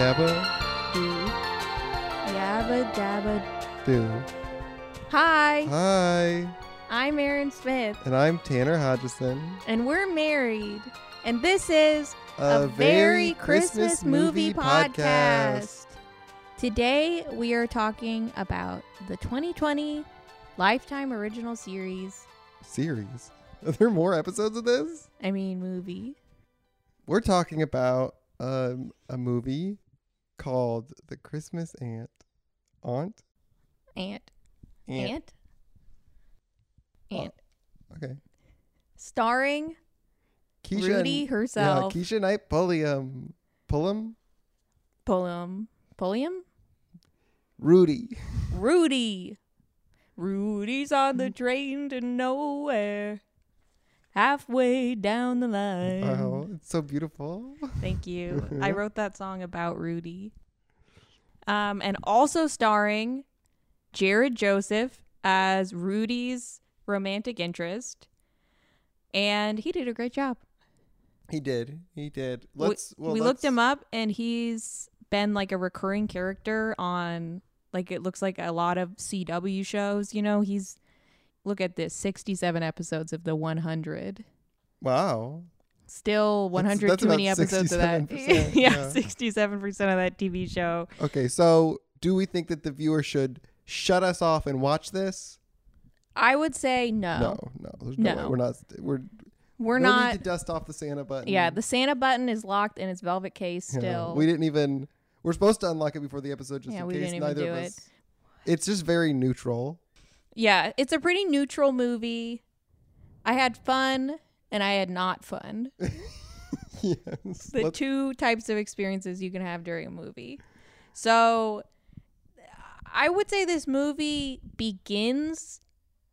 dabba Do. Yabba dabba. do. Hi, Hi, I'm Erin Smith, and I'm Tanner Hodgeson. and we're married. And this is A, very Christmas movie podcast. Today we are talking about the 2020 Lifetime Original Series. Series. Are there more episodes of this? I mean, movie. We're talking about um, a movie called The Christmas Aunt. Aunt? Aunt. Aunt. Aunt. Oh. Okay. Starring Keshia Rudy herself. Yeah, Keshia Knight Pulliam. Pullum? Pulliam. Pulliam? Rudy. Rudy. Rudy's on the train to nowhere. Halfway down the line. Wow, it's so beautiful. Thank you. I wrote that song about Rudy. Um, and also starring Jared Joseph as Rudy's romantic interest. And he did a great job. He did. He did. We- Let's. well, we looked let's- him up and he's been like a recurring character on like it looks like a lot of CW shows, you know, he's look at this 67 episodes of the 100. Wow. Still 100 that's too many episodes of that. yeah, yeah. 67% of that TV show. Okay, so do we think that the viewer should shut us off and watch this? I would say no. No, no, there's no, way. No. We're not. We're We're no not need to dust off the Santa button. Yeah, the Santa button is locked in its velvet case Yeah, still. we didn't even. We're supposed to unlock it before the episode, just Yeah, in we case didn't even neither do of it. us. It's just very neutral. Yeah, it's a pretty neutral movie. I had fun and I had not fun. yes. the Let's- two types of experiences you can have during a movie. So I would say this movie begins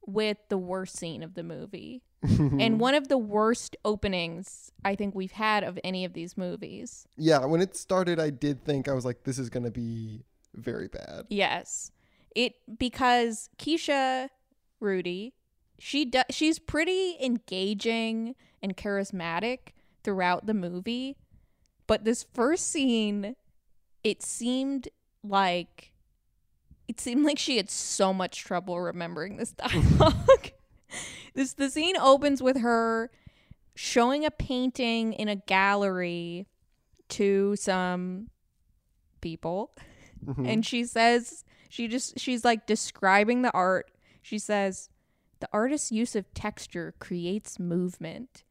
with the worst scene of the movie. and one of the worst openings I think we've had of any of these movies. yeah, when it started, I did think I was like, "This is gonna be very bad." Yes. It because Keshia Rudy, she do, she's pretty engaging and charismatic throughout the movie, but this first scene it seemed like it seemed like she had so much trouble remembering this dialogue. this the scene opens with her showing a painting in a gallery to some people Mhm. and she says she just she's like describing the art. She says the artist's use of texture creates movement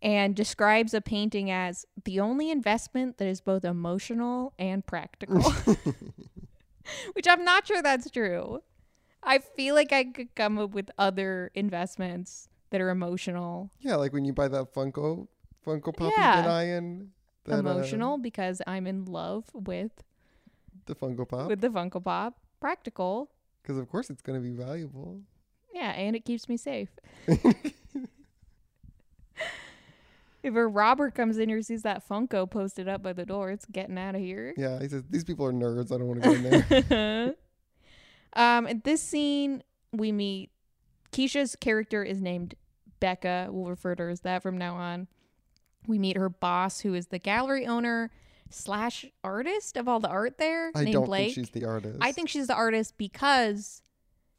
and describes a painting as the only investment that is both emotional and practical. Which i'm not sure that's true. I feel like i could come up with other investments that are emotional. Yeah, like when you buy that Funko Funko Pop Yeah. you've been eyeing. That, uh, emotional because i'm in love with the Funko Pop, with the funko pop practical because of course it's gonna be valuable. Yeah, and it keeps me safe. if a robber comes in here sees that Funko posted up by the door, it's getting out of here. Yeah, he says these people are nerds. I don't want to go in there. um, at this scene, we meet Keshia's character is named Becca. We'll refer to her as that from now on. We meet her boss, who is the gallery owner slash artist of all the art there, I named don't Blake. think she's the artist. I think she's the artist because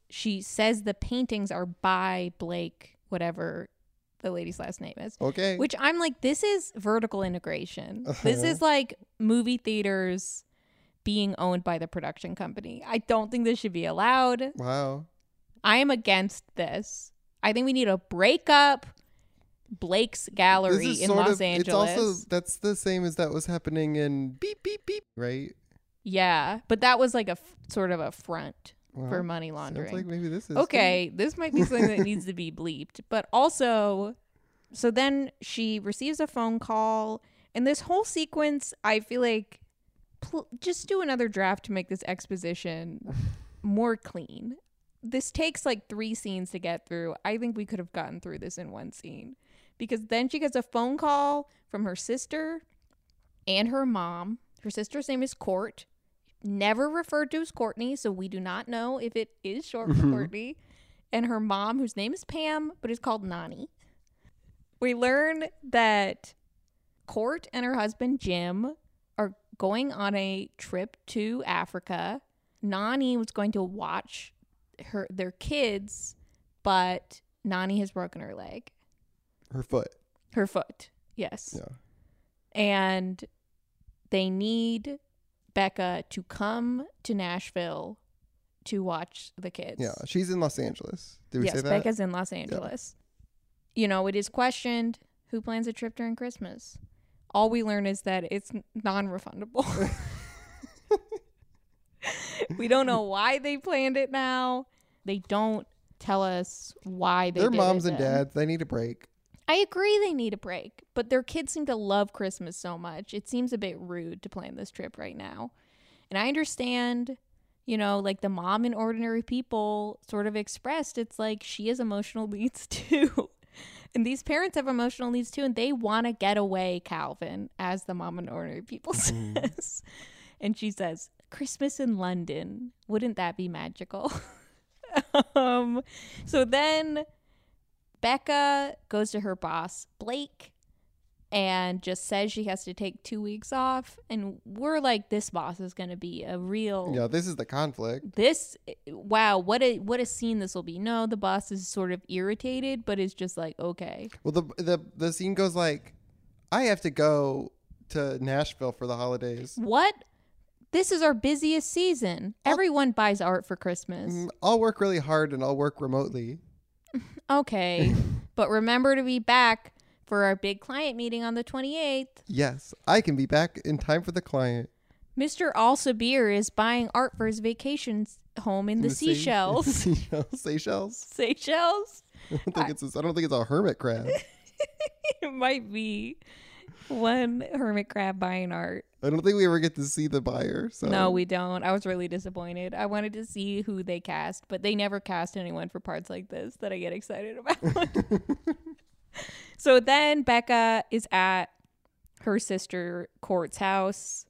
she says the paintings are by Blake, whatever the lady's last name is. okay. Which I'm like, this is vertical integration. This Uh-huh. is like movie theaters being owned by the production company. I don't think this should be allowed. wow. I am against this. I think we need a break up Blake's gallery This is in sort Los of. Angeles. It's also that's the same as that was happening in beep beep beep. Right. yeah, but that was like a f- sort of a front Wow. for money Sounds laundering. like maybe this is okay, this might be something that needs to be bleeped. But also, so then she receives a phone call, and this whole sequence, I feel like pl- just do another draft to make this exposition more clean. This takes like three scenes to get through. I think we could have gotten through this in one scene because then she gets a phone call from her sister and her mom. Her sister's name is Court never referred to as Courtney, so we do not know if it is short for Mhm. Courtney. And her mom, whose name is Pam, but is called Nani. We learn that Court and her husband Jim are going on a trip to Africa. Nani was going to watch her their kids, but Nani has broken her leg. Her foot. Her foot. Yes. Yeah. And they need Becca to come to Nashville to watch the kids. Yeah. She's in Los Angeles. Did we yes, say that? Becca's in Los Angeles. You know, it is questioned who plans a trip during Christmas. All we learn is that it's non refundable. we don't know why they planned it now. They don't tell us why they They're did moms and dads. They need a break. I agree they need a break, but their kids seem to love Christmas so much. It seems a bit rude to plan this trip right now. And I understand, you know, like the mom in Ordinary People sort of expressed it's like she has emotional needs too. and these parents have emotional needs too, and they want to get away, Calvin, as the mom in Ordinary People says. and she says, Christmas in London. Wouldn't that be magical? um, so then Becca goes to her boss, Blake, and just says she has to take two weeks off. And we're like, this boss is going to be a real. Yeah, this is the conflict. This wow, what a what a scene this will be. No, the boss is sort of irritated, but is just like, okay. Well, the the the scene goes like, I have to go to Nashville for the holidays. What? This is our busiest season. Everyone buys art for Christmas. Mm, I'll work really hard and I'll work remotely. Okay. but remember to be back for our big client meeting on the 28th. Yes, I can be back in time for the client. Mr. Al Sabir is buying art for his vacation home in the, Se- seashells. Seychelles. Seychelles. Seychelles? I don't think it's. A, I don't think it's a hermit crab. It might be one hermit crab buying art. I don't think we ever get to see the buyer. So No, we don't. I was really disappointed. I wanted to see who they cast, but they never cast anyone for parts like this that I get excited about. so then Becca is at her sister Court's house.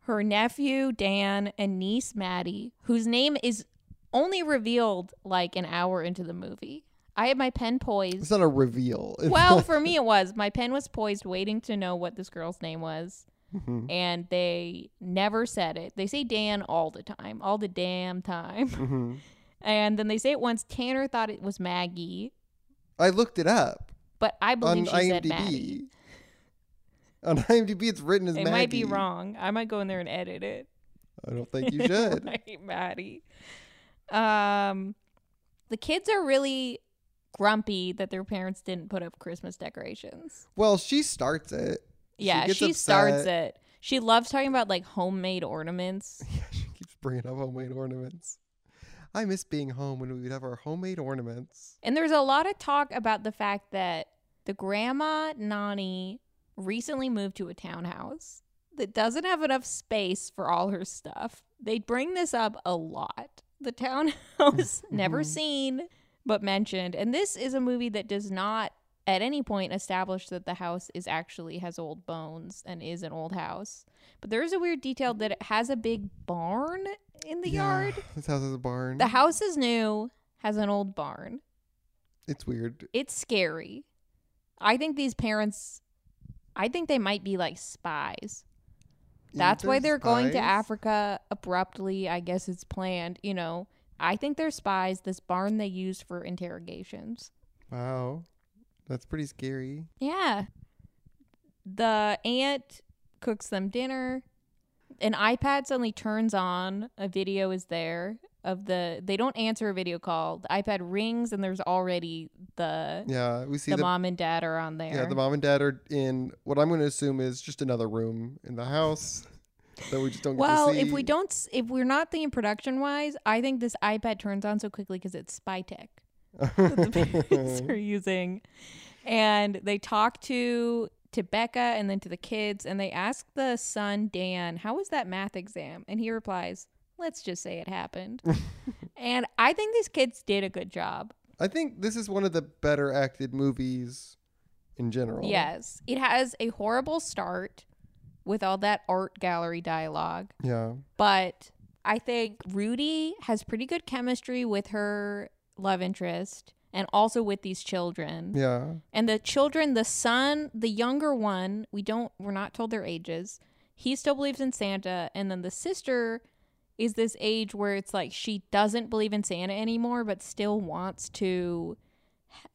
Her nephew Dan and niece Maddie, whose name is only revealed like an hour into the movie. I had my pen poised. It's not a reveal. Well, for me, it was. My pen was poised, waiting to know what this girl's name was. Mhm. And they never said it. They say Dan all the time, all the damn time. Mhm. And then they say it once. Tanner thought it was Maggie, I looked it up but I on believe she said Maddie. IMDb. On IMDb, it's written as Maggie. It Maggie. might be wrong. I might go in there and edit it. I don't think you should. right, Maddie. Um, the kids are really grumpy that their parents didn't put up Christmas decorations. well, she starts it. She Yeah, gets she starts it. She loves talking about like homemade ornaments. Yeah, she keeps bringing up homemade ornaments. I miss being home when we would have our homemade ornaments. And there's a lot of talk about the fact that the grandma Nani recently moved to a townhouse that doesn't have enough space for all her stuff. They bring this up a lot. The townhouse never Mhm. seen but mentioned. And this is a movie that does not at any point establish that the house is actually has old bones and is an old house. But there is a weird detail that it has a big barn in the Yeah, yard. This house has a barn. The house is new, has an old barn. it's weird. It's scary. I think these parents, I think they might be like spies. That's why They're they're going to? Africa abruptly. I guess it's planned. You know, I think they're spies. This barn they use for interrogations. Wow, that's pretty scary. Yeah. The aunt cooks them dinner. An iPad suddenly turns on. A video is there of the. They don't answer a video call. The iPad rings and there's already the Yeah, we see the, the, mom and dad are on there. yeah the mom and dad are in what I'm going to assume is just another room in the house that we just don't well, get to see. if we don't, if we're not thinking production wise, I think this iPad turns on so quickly because it's spy tech that the parents are using, and they talk to to Becca and then to the kids, and they ask the son Dan, "How was that math exam?" And he replies, "Let's just say it happened." and I think these kids did a good job. I think this is one of the better acted movies in general. Yes, it has a horrible start with all that art gallery dialogue. Yeah. but I think Rudy has pretty good chemistry with her love interest and also with these children. Yeah. And the children, the son, the younger one, we don't we're not told their ages, he still believes in Santa, and then the sister is this age where it's like she doesn't believe in Santa anymore, but still wants to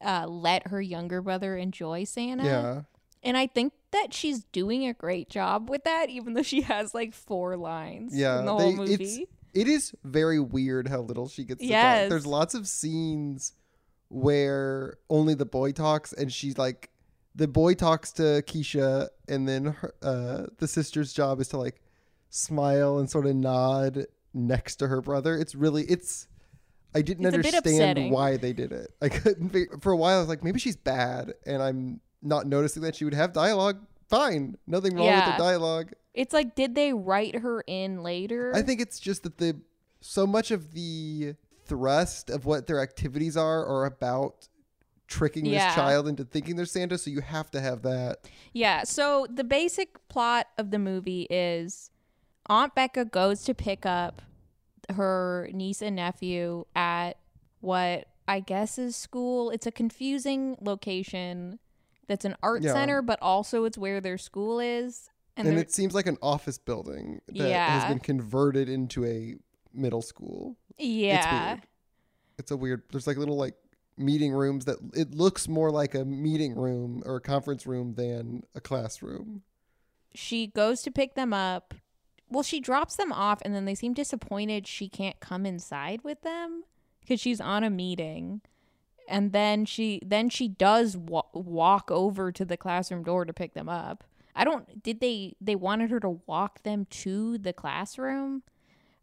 uh, let her younger brother enjoy Santa. Yeah. And I think that she's doing a great job with that, even though she has like four lines Yeah, in the they- whole it's- movie. It is very weird how little she gets to talk. There's lots of scenes where only the boy talks and she's like the boy talks to Keshia and then her, uh, the sister's job is to like smile and sort of nod next to her brother. It's really it's I didn't It's understand why they did it. I couldn't for a while I was like maybe she's bad and I'm not noticing that she would have dialogue. Fine. Nothing wrong with Yeah. the dialogue. It's like, did they write her in later? I think it's just that the so much of the thrust of what their activities are are about tricking Yeah. this child into thinking they're Santa, so you have to have that. Yeah, so the basic plot of the movie is Aunt Becca goes to pick up her niece and nephew at what I guess is school. It's a confusing location that's an art Yeah. center, but also it's where their school is. And, And, it seems like an office building that has been converted into a middle school. yeah. It's weird. It's a weird there's like little like meeting rooms that it looks more like a meeting room or a conference room than a classroom. She goes to pick them up. Well, she drops them off and then they seem disappointed she can't come inside with them because she's on a meeting. and then she then she does wa- walk over to the classroom door to pick them up i don't did they they wanted her to walk them to the classroom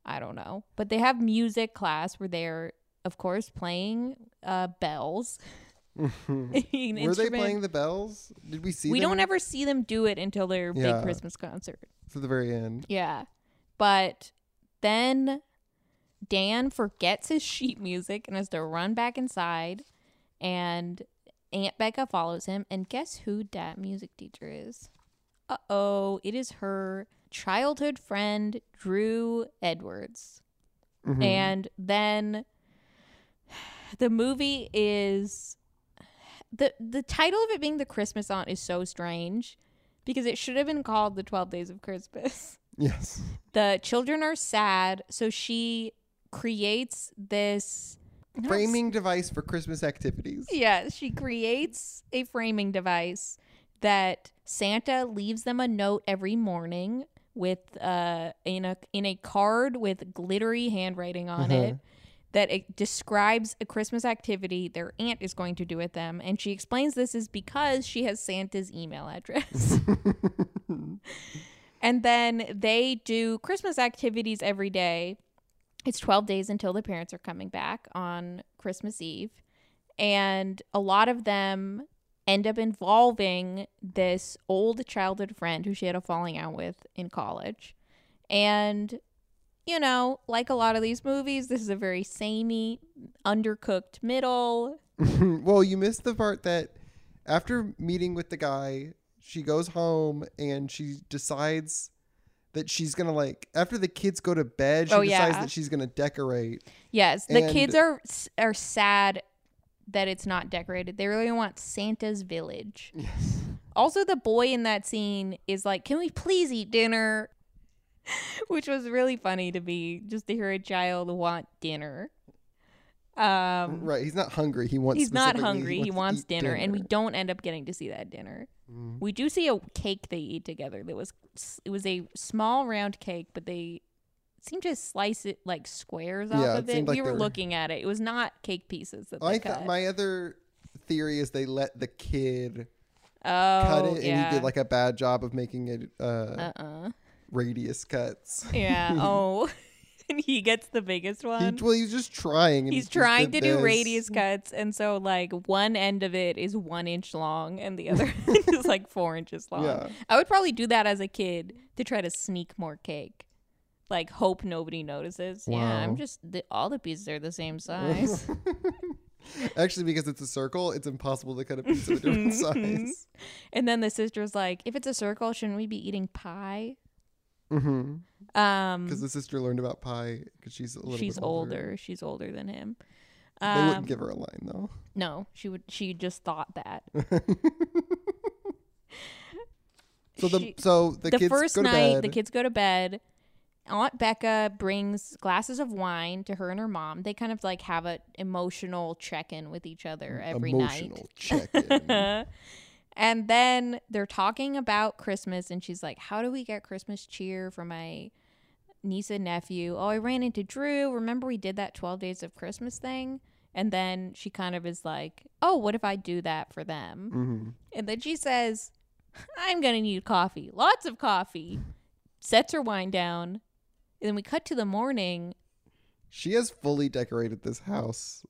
i don't know but they have music class where they're of course playing uh bells Were they instrument. playing the bells? Did we see we them don't ever see them do it until their Yeah. big christmas concert to the very end? yeah but then Dan forgets his sheet music and has to run back inside. And Aunt Becca follows him. And guess who that music teacher is? Uh oh, it is her childhood friend, Drew Edwards. Mhm. And then the movie is the the title of it being the Christmas aunt is so strange because it should have been called the 12 days of Christmas. yes. The children are sad, so she creates this Framing device for Christmas activities. Yeah, she creates a framing device that Santa leaves them a note every morning with uh in a in a card with glittery handwriting on it that it describes a Christmas activity their aunt is going to do with them and she explains this is because she has Santa's email address. and then they do Christmas activities every day. It's 12 days until the parents are coming back on Christmas Eve. And a lot of them end up involving this old childhood friend who she had a falling out with in college. And, you know, like a lot of these movies, this is a very samey, undercooked middle. well, you missed the part that after meeting with the guy, she goes home and she decides that she's gonna like after the kids go to bed, she Oh, decides yeah. that she's gonna decorate. Yes, the kids are are sad that it's not decorated. They really want Santa's village. Yes. Also, the boy in that scene is like, "Can we please eat dinner?" Which was really funny to be just to hear a child want dinner. Um, Right. He's not hungry. He wants he's not hungry. He to wants eat dinner, and we don't end up getting to see that dinner. Mm. We do see a cake they eat together. That was it was a small round cake, but they seemed to slice it like squares off of it it. like we were were- looking at it. It was not cake pieces that I cut. my other theory is they let the kid oh, cut it, and yeah. he did like a bad job of making it uh, uh-uh. radius cuts. Yeah. oh, and he gets the biggest He, one. well, he's just trying. and He's trying to do this. radius cuts, and so like one end of it is one inch long, and the other end is like four inches long. Yeah. I would probably do that as a kid to try to sneak more cake. Like hope nobody notices. Yeah, I'm just the, all the pieces are the same size. Actually, because it's a circle, it's impossible to cut a piece of a different size. and then the sister's like, if it's a circle, shouldn't we be eating pie? Mm-hmm. Um, Because the sister learned about pie because she's a little. she's bit older. She's older than him. They Um, wouldn't give her a line though. no, she would. She just thought that. So the She- so the, the, kids first go to night bed. the kids go to bed aunt becca brings glasses of wine to her and her mom they kind of like have an emotional check-in with each other every night. emotional check-in. and then they're talking about christmas and she's like how do we get christmas cheer for my niece and nephew oh i ran into drew remember we did that 12 days of christmas thing and then she kind of is like oh what if i do that for them hmm and then she says, I'm going to need coffee. Lots of coffee. Sets her wine down. And then we cut to the morning, She has fully decorated this house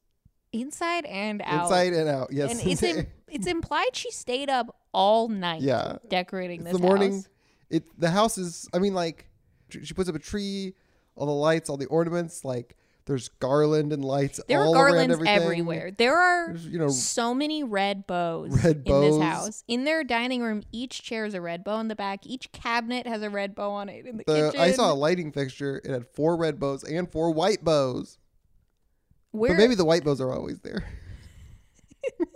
inside and out. inside and out. Yes, and it's, it's implied she stayed up all night Yeah. decorating It's this the morning. house. It the house is. I mean, like she puts up a tree, all the lights, all the ornaments. Like there's garland and lights. There are garlands everywhere. There are There's, you know, so many red bows Red bows in this house. In their dining room, each chair is a red bow in the back. Each cabinet has a red bow on it in the, the kitchen. I saw a lighting fixture. It had four red bows and four white bows. Where, but maybe the white bows are always there.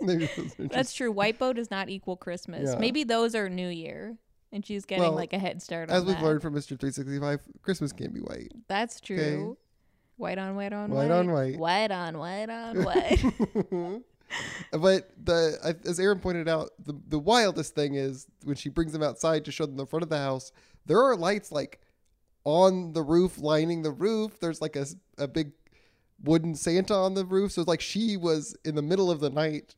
That's true. White bow does not equal Christmas. Yeah. Maybe those are New Year, and she's getting Well, like a head start on as we've that. learned from Mr. 365, Christmas can't be white. That's true. White on white on White white. on white. White on white on white. but the as Erin pointed out, the the wildest thing is when she brings them outside to show them the front of the house. There are lights like on the roof, lining the roof. There's like a a big wooden Santa on the roof. So it's like she was in the middle of the night,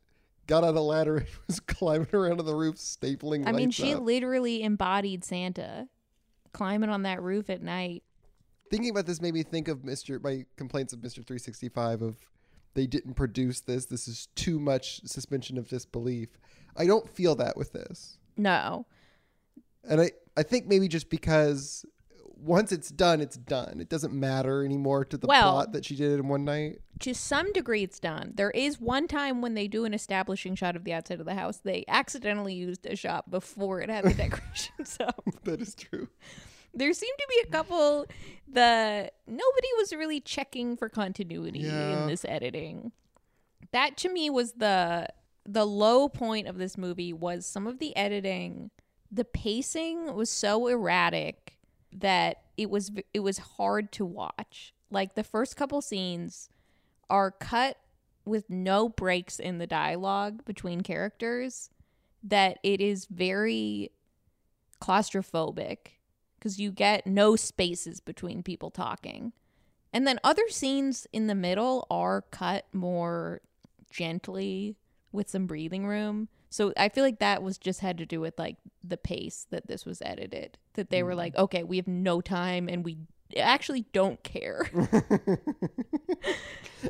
got on a ladder and was climbing around on the roof, stapling. I mean, she up. literally embodied Santa, climbing on that roof at night. Thinking about this made me think of Mr. My complaints of Mr. 365 of they didn't produce this. This is too much suspension of disbelief. I don't feel that with this. No, And I, I think maybe just because once it's done, it's done. It doesn't matter anymore to the Well- plot that she did it in one night. to some degree it's done. There is one time when they do an establishing shot of the outside of the house, they accidentally used a shot before it had the decorations up. that is true. There seemed to be a couple that nobody was really checking for continuity Yeah. in this editing. That to me was the the low point of this movie was some of the editing. The pacing was so erratic that it was it was hard to watch. Like the first couple scenes are cut with no breaks in the dialogue between characters that it is very claustrophobic because you get no spaces between people talking. And then other scenes in the middle are cut more gently with some breathing room. So I feel like that was just had to do with like the pace that this was edited. That they were mm. like, okay, we have no time and we actually don't care.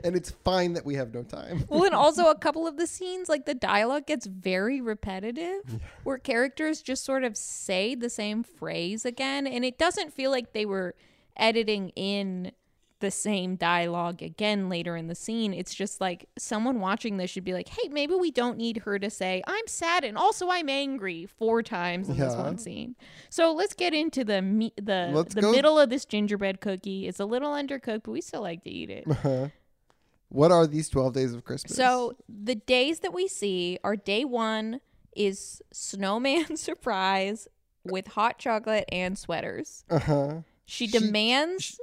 and it's fine that we have no time. well, and also a couple of the scenes, like the dialogue gets very repetitive, where characters just sort of say the same phrase again, and it doesn't feel like they were editing in the same dialogue again later in the scene. It's just like someone watching this should be like, "Hey, maybe we don't need her to say I'm sad and also I'm angry four times in this one scene." So let's get into the me- the Let's the go- middle of this gingerbread cookie. It's a little undercooked, but we still like to eat it. what are these 12 days of Christmas? So the days that we see are day one is snowman surprise with hot chocolate and sweaters. uh-huh. She, She- demands she-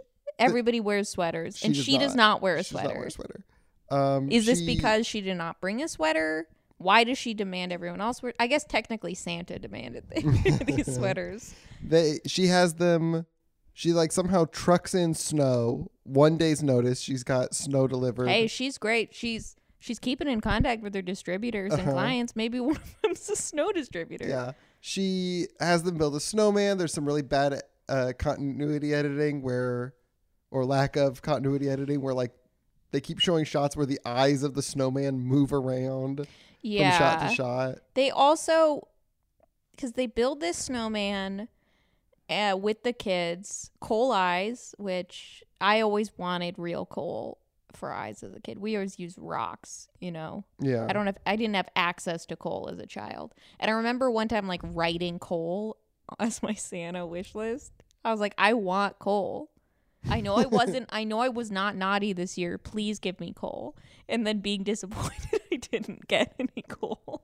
everybody wears sweaters, She and does she does not. wear a She does sweater. not wear a sweater. Um, Is this she- because she did not bring a sweater? Why does she demand everyone else wear? I guess technically Santa demanded these sweaters. they she has them she like somehow trucks in snow one day's notice she's got snow delivered Hey, she's great. She's she's keeping in contact with her distributors and Uh-huh. clients. Maybe one of them's a snow distributor. yeah she has them build a snowman there's some really bad uh, continuity editing where or lack of continuity editing where like they keep showing shots where the eyes of the snowman move around yeah. from shot to shot They also, because they build this snowman uh, with the kids, coal eyes, which I always wanted real coal for eyes as a kid. We always use rocks, you know. yeah I don't have, I didn't have access to coal as a child, and I remember one time like writing coal as my Santa wish list. I was like, I want coal. I know I wasn't. I know I was not naughty this year. Please give me coal. And then being disappointed, I didn't get any coal.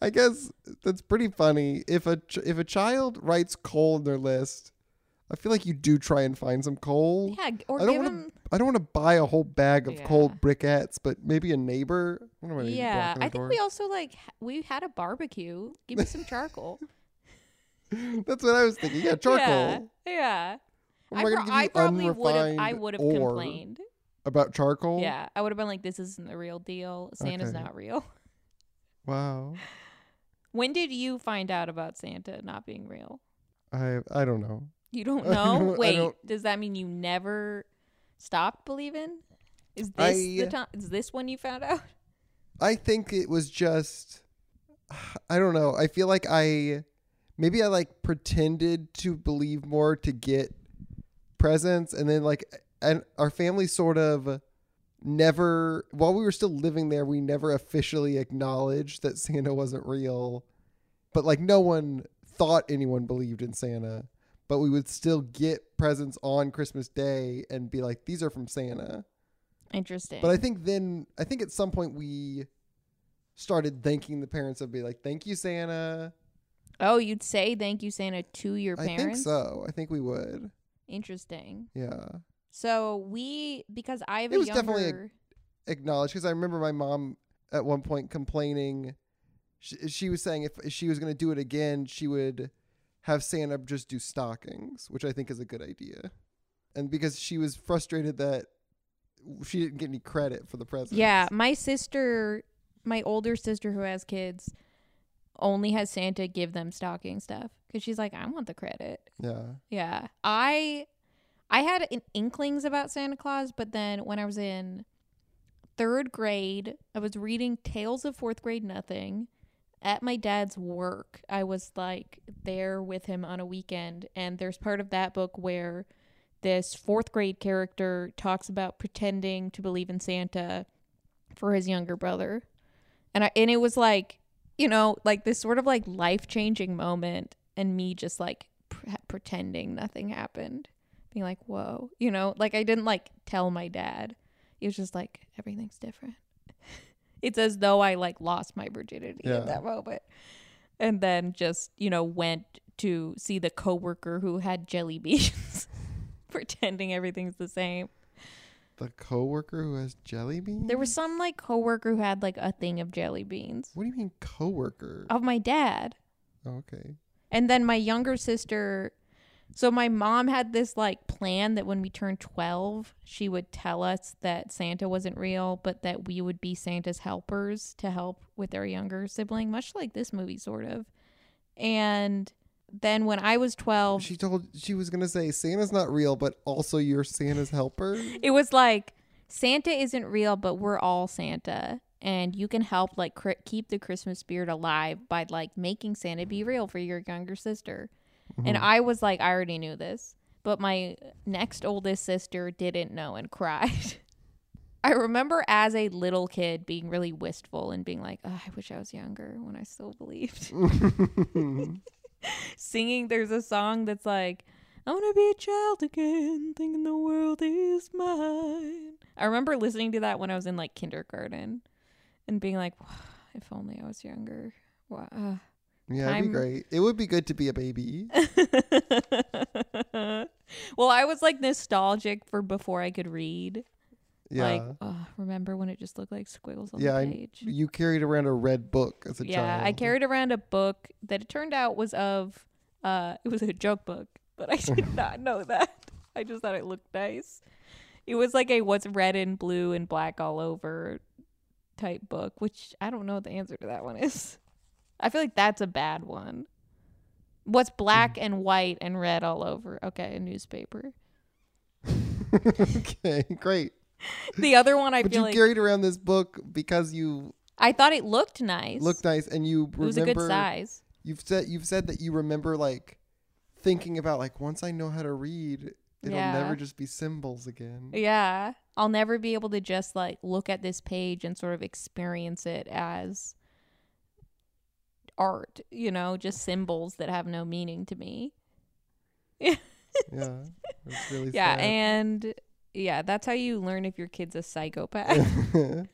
I guess that's pretty funny. If a ch- if a child writes coal in their list, I feel like you do try and find some coal. Yeah, or I don't give wanna- them. I don't want to buy a whole bag of cold Yeah. briquettes, but maybe a neighbor. I don't know, Yeah, knock on the I think door. we also like we had a barbecue. Give me some charcoal. That's what I was thinking. Yeah, charcoal. Yeah, yeah. I, I pro- I probably would have. I would have complained. About charcoal? Yeah, I would have been like, "This isn't the real deal. Santa's Okay. not real." Wow. When did you find out about Santa not being real? I I don't know. You don't know. don't- Wait, does that mean you never stopped believing? Is this the time? Is this when you found out? I think it was just I don't know. I feel like I maybe I like pretended to believe more to get presents and then like and our family sort of never while we were still living there we never officially acknowledged that Santa wasn't real. But like no one thought anyone believed in Santa, but we would still get presents on Christmas Day and be like these are from Santa. Interesting. But I think then I think at some point we started thanking the parents of be like, "Thank you, Santa." Oh, you'd say thank you, Santa, to your parents. I parents. think so. I think we would. Interesting. Yeah, So we, because I have It a was younger. definitely a- acknowledge because I remember my mom at one point complaining. She, she was saying if she was going to do it again, she would have Santa just do stockings, which I think is a good idea. And because she was frustrated that she didn't get any credit for the presents. Yeah, my sister, my older sister who has kids, only has Santa give them stocking stuff because she's like, I want the credit. Yeah. Yeah, I, I had in- inklings about Santa Claus, but then when I was in third grade, I was reading Tales of Fourth Grade Nothing at my dad's work. I was like there with him on a weekend, and there's part of that book where this fourth grade character talks about pretending to believe in Santa for his younger brother. And I and it was like, you know, like this sort of like life-changing moment and me just like pre- pretending nothing happened. Being like, "Whoa." You know, like I didn't like tell my dad. It was just like everything's different. it's as though I like lost my virginity Yeah. at that moment. And then just, you know, went to see the coworker who had jelly beans pretending everything's the same. The coworker who has jelly beans. There was some like coworker who had like a thing of jelly beans What do you mean coworker? of my dad. Oh, okay. And then my younger sister so my mom had this like plan that when we turned 12, she would tell us that Santa wasn't real, but that we would be Santa's helpers to help with our younger sibling, much like this movie sort of. And then when I was 12, She told she was gonna say Santa's not real, but also you're Santa's helper. it was like Santa isn't real, but we're all Santa, and you can help like cr- keep the Christmas spirit alive by like making Santa be real for your younger sister. And mm-hmm. I was like, I already knew this, but my next oldest sister didn't know and cried. I remember as a little kid being really wistful and being like, oh, I wish I was younger when I still believed. Singing, there's a song that's like, I want to be a child again, thinking the world is mine. I remember listening to that when I was in like kindergarten and being like, if only I was younger. Wow. uh, yeah, it'd be great. It would be good to be a baby. well, I was like nostalgic for before I could read. Yeah. Like, oh, remember when it just looked like squiggles on Yeah, the I- page? you carried around a red book as a yeah, child. Yeah, I carried around a book that it turned out was of uh it was a joke book, but I did not know that. I just thought it looked nice. It was like a what's red and blue and black all over type book, which I don't know what the answer to that one is. I feel like that's a bad one. What's black and white and red all over? Okay, a newspaper. okay, great. The other one I but feel you like carried around this book because you I thought it looked nice. looked nice and you remember it was a good size. you've said you've said that you remember like thinking about like once I know how to read, it'll Yeah. never just be symbols again. Yeah. I'll never be able to just like look at this page and sort of experience it as art, you know, just symbols that have no meaning to me. Yeah. It's really Yeah, sad. and yeah, that's how you learn if your kid's a psychopath.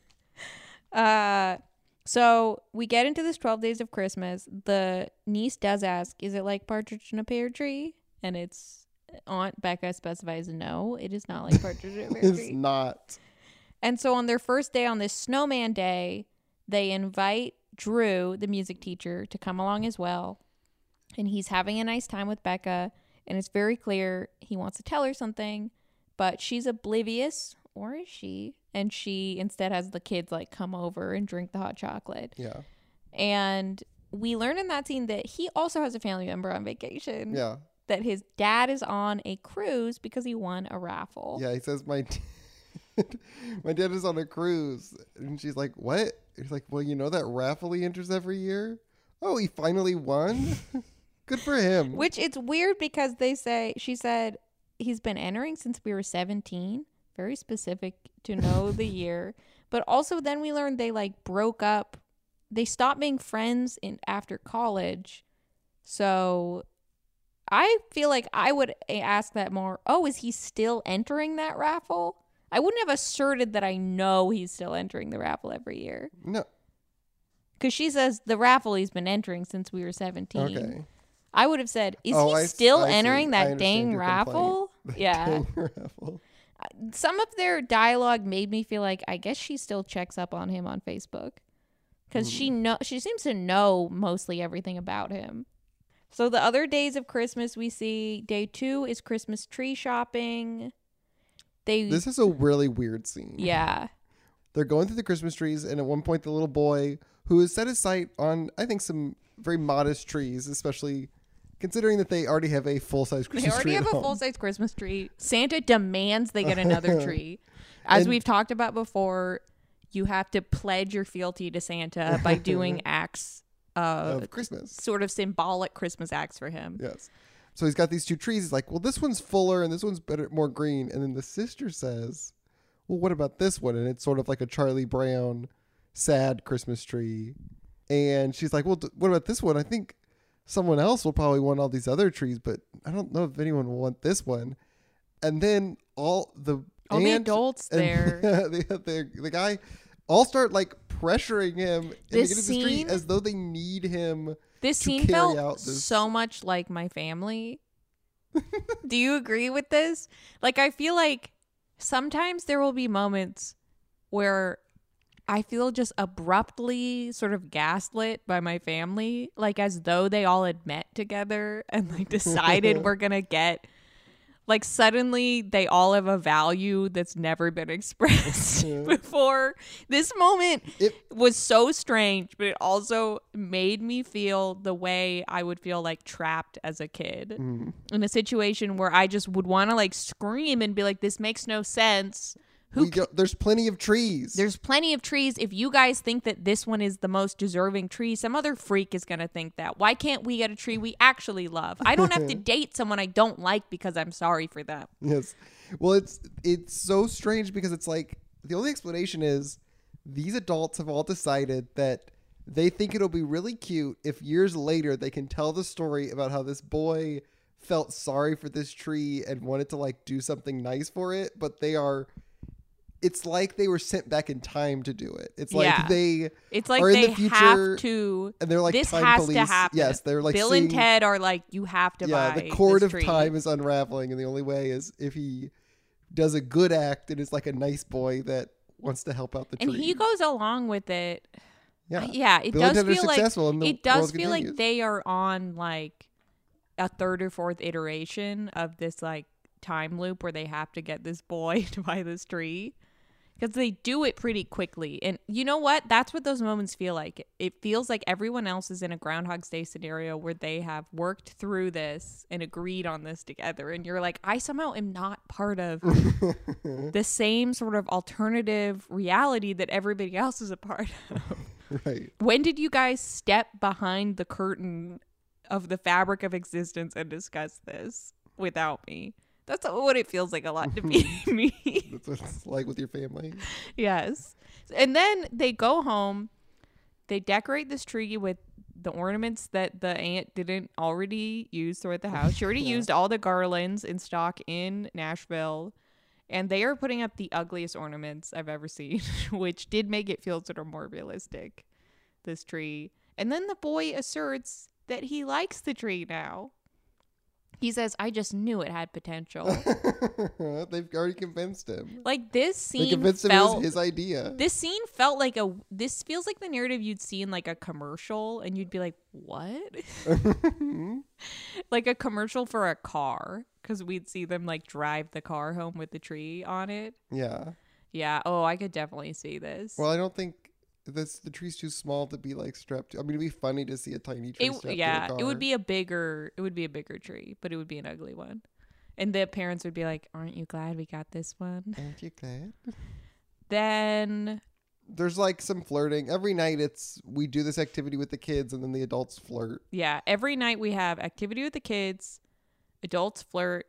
uh So we get into this 12 days of Christmas. The niece does ask, Is it like Partridge in a Pear Tree? And it's Aunt Becca specifies, No, it is not like Partridge in a Pear tree. It's not. And so on their first day, on this snowman day, they invite Drew, the music teacher, to come along as well. And he's having a nice time with Becca. And it's very clear he wants to tell her something, but she's oblivious, or is she? And she instead has the kids like come over and drink the hot chocolate. Yeah. And we learn in that scene that he also has a family member on vacation. Yeah. That his dad is on a cruise because he won a raffle. Yeah. He says, My, my dad is on a cruise. And she's like, What? He's like, Well, you know that raffle he enters every year? Oh, he finally won? Good for him. Which it's weird because they say she said he's been entering since we were 17, very specific to know the year. But also then we learned they like broke up. They stopped being friends in after college. So I feel like I would eh, ask that more. Oh, is he still entering that raffle? I wouldn't have asserted that I know he's still entering the raffle every year. no. Because she says the raffle he's been entering since we were 17. Okay. I would have said, "Is Oh, he I still I entering I that dang raffle?" Yeah. Some of their dialogue made me feel like I guess she still checks up on him on Facebook because she Hmm. know she seems to know mostly everything about him. So the other days of Christmas we see day two is Christmas tree shopping. They This is a really weird scene. yeah They're going through the Christmas trees, and at one point, the little boy who has set his sight on, I think, some very modest trees, especially considering that they already have a full size Christmas tree. they already tree. have a full size Christmas tree. Santa demands they get another tree. As And- we've talked about before, you have to pledge your fealty to Santa by doing acts uh, of Christmas. sort of symbolic Christmas acts for him. Yes. So he's got these two trees. He's like, well, this one's fuller and this one's better, more green. And then the sister says, well, what about this one? And it's sort of like a Charlie Brown sad Christmas tree. And she's like, well, d- what about this one? I think someone else will probably want all these other trees, but I don't know if anyone will want this one. And then all the All the adults and there. the, the, the guy all start like pressuring him This this tree scene- as though they need him. This to scene carry felt out this- so much like my family. Do you agree with this? Like, I feel like sometimes there will be moments where I feel just abruptly sort of gaslit by my family, like as though they all had met together and like decided we're gonna get like suddenly they all have a value that's never been expressed before. This moment It- was so strange, but it also made me feel the way I would feel like trapped as a kid Mm. in a situation where I just would want to like scream and be like, "This makes no sense." Who there's plenty of trees. there's plenty of trees. If you guys think that this one is the most deserving tree, some other freak is going to think that. Why can't we get a tree we actually love? I don't have to date someone I don't like because I'm sorry for them. yes. Well, it's it's so strange because it's like the only explanation is these adults have all decided that they think it'll be really cute if years later they can tell the story about how this boy felt sorry for this tree and wanted to like do something nice for it, but they are it's like they were sent back in time to do it. It's like Yeah. they It's like they the future- have to. and they're like this time has police. to happen. Yes, they're like Bill seeing, and Ted are like, you have to yeah, buy the cord of tree. time is unraveling, and the only way is if he does a good act and is like a nice boy that wants to help out the and tree. And he goes along with it. yeah, uh, Yeah, it Bill does feel like it does feel like they are on like a third or fourth iteration of this like time loop where they have to get this boy to buy this tree because they do it pretty quickly and you know what that's what those moments feel like it feels like everyone else is in a groundhog's day scenario where they have worked through this and agreed on this together and you're like i somehow am not part of the same sort of alternative reality that everybody else is a part of right. when did you guys step behind the curtain of the fabric of existence and discuss this without me? That's what it feels like a lot to be me. That's what it's like with your family. yes. And then they go home, they decorate this tree with the ornaments that the aunt didn't already use throughout the house. She already Yeah. used all the garlands in stock in Nashville. And they are putting up the ugliest ornaments I've ever seen, which did make it feel sort of more realistic. this tree. And then the boy asserts that he likes the tree now. He says, I just knew it had potential. They've already convinced him. like this They scene convinced him it was his idea. this scene felt like a this feels like the narrative you'd see in like a commercial and you'd be like, "What?" like a commercial for a car cuz we'd see them like drive the car home with the tree on it. yeah. Yeah, oh, I could definitely see this. Well, I don't think this the tree's too small to be like strapped. To, I mean, it'd be funny to see a tiny tree it, strapped yeah, to a car. it would be a bigger it would be a bigger tree, but it would be an ugly one. And the parents would be like, "Aren't you glad we got this one?" Aren't you glad? Then There's like some flirting every night. It's we do this activity with the kids, and then the adults flirt. Yeah, every night we have activity with the kids, adults flirt,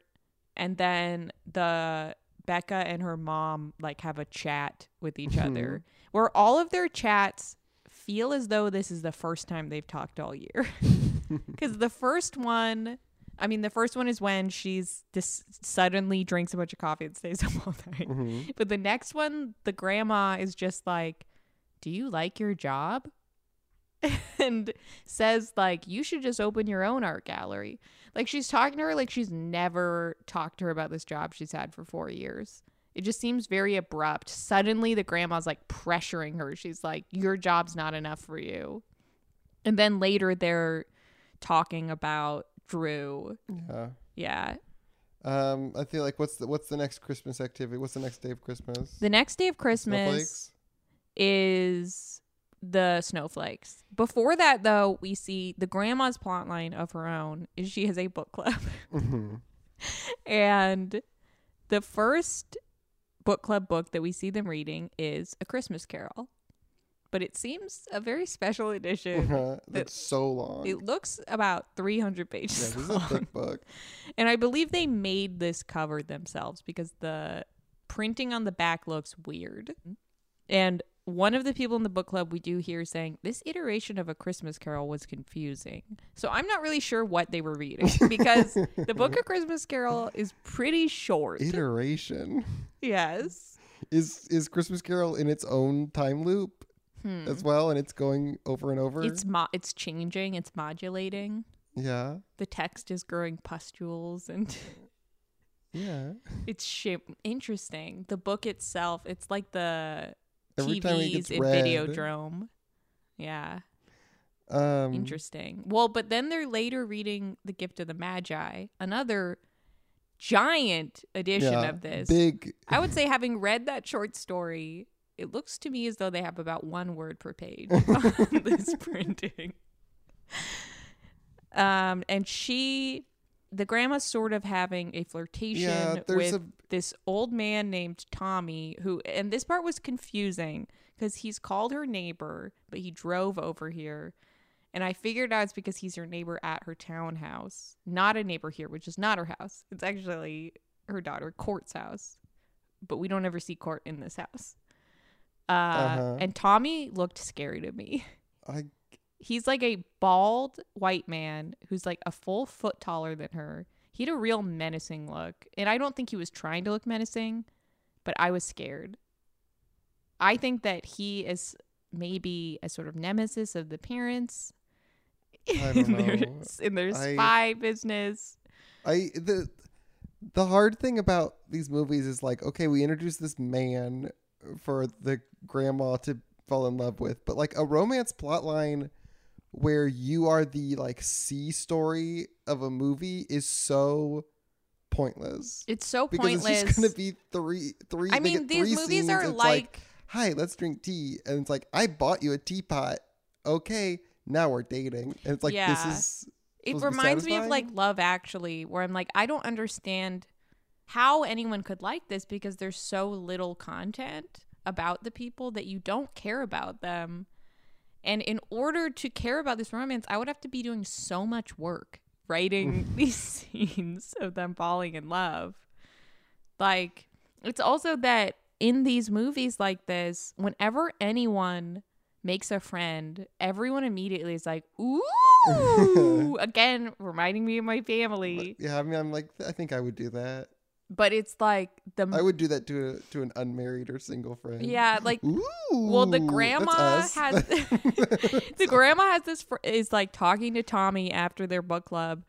and then the Becca and her mom like have a chat with each other where all of their chats feel as though this is the first time they've talked all year. Cuz the first one I mean, the first one is when she's just suddenly drinks a bunch of coffee and stays up all night. Mhm. But the next one, the grandma is just like, "Do you like your job?" and says like, "You should just open your own art gallery." Like she's talking to her like she's never talked to her about this job she's had for 4 years. It just seems very abrupt. Suddenly the grandma's like pressuring her. She's like, "Your job's not enough for you." And then later they're talking about Drew. Yeah. Yeah. Um, I feel like what's the what's the next Christmas activity? What's the next day of Christmas? The next day of Christmas Snowflakes? is the snowflakes. Before that, though, we see the grandma's plotline of her own is she has a book club, Mhm. and the first book club book that we see them reading is A Christmas Carol, but it seems a very special edition. That's so long. It looks about 300 pages. yeah, this is a thick book. And I believe they made this cover themselves because the printing on the back looks weird. And one of the people in the book club we do hear saying this iteration of A Christmas Carol was confusing. So I'm not really sure what they were reading because the book of Christmas Carol is pretty short. Iteration yes. is is Christmas Carol in its own time loop Hmm. as well, and it's going over and over. It's mo- it's changing, it's modulating. yeah, The text is growing pustules and yeah. it's sh- interesting. The book itself, it's like the Every time it TVs gets read, Videodrome. Yeah, um, interesting. Well, but then they're later reading The Gift of the Magi, another giant edition yeah, of this. big. I would say, having read that short story, it looks to me as though they have about one word per page on this printing. Um, and she, the grandma's sort of having a flirtation Yeah, with a this old man named Tommy who and this part was confusing because he's called her neighbor, but he drove over here. And I figured out it's because he's her neighbor at her townhouse, not a neighbor here, which is not her house. It's actually her daughter Court's house, but we don't ever see Court in this house. Uh, Uh-huh. And Tommy looked scary to me. I He's like a bald white man who's like a full foot taller than her. He had a real menacing look. And I don't think he was trying to look menacing, but I was scared. I think that he is maybe a sort of nemesis of the parents in their in their I- spy business. I the the hard thing about these movies is like, okay, we introduce this man for the grandma to fall in love with, but like a romance plotline where you are the like C story of a movie is so pointless. It's so Because pointless. it's just gonna be three three I mean, these movies scenes, are it's like, Hi, let's drink tea. And it's like, I bought you a teapot. Okay, now we're dating. And it's like Yeah. this is it to reminds me of like Love Actually, where I'm like, I don't understand how anyone could like this because there's so little content about the people that you don't care about them. And in order to care about this romance, I would have to be doing so much work writing these scenes of them falling in love. Like, it's also that in these movies like this, whenever anyone makes a friend, everyone immediately is like, ooh, again, reminding me of my family. Yeah, I mean I'm like I think I would do that. But it's like the I would do that to a, to an unmarried or single friend. yeah, like Ooh, well, the grandma has the grandma has this fr- is like talking to Tommy after their book club,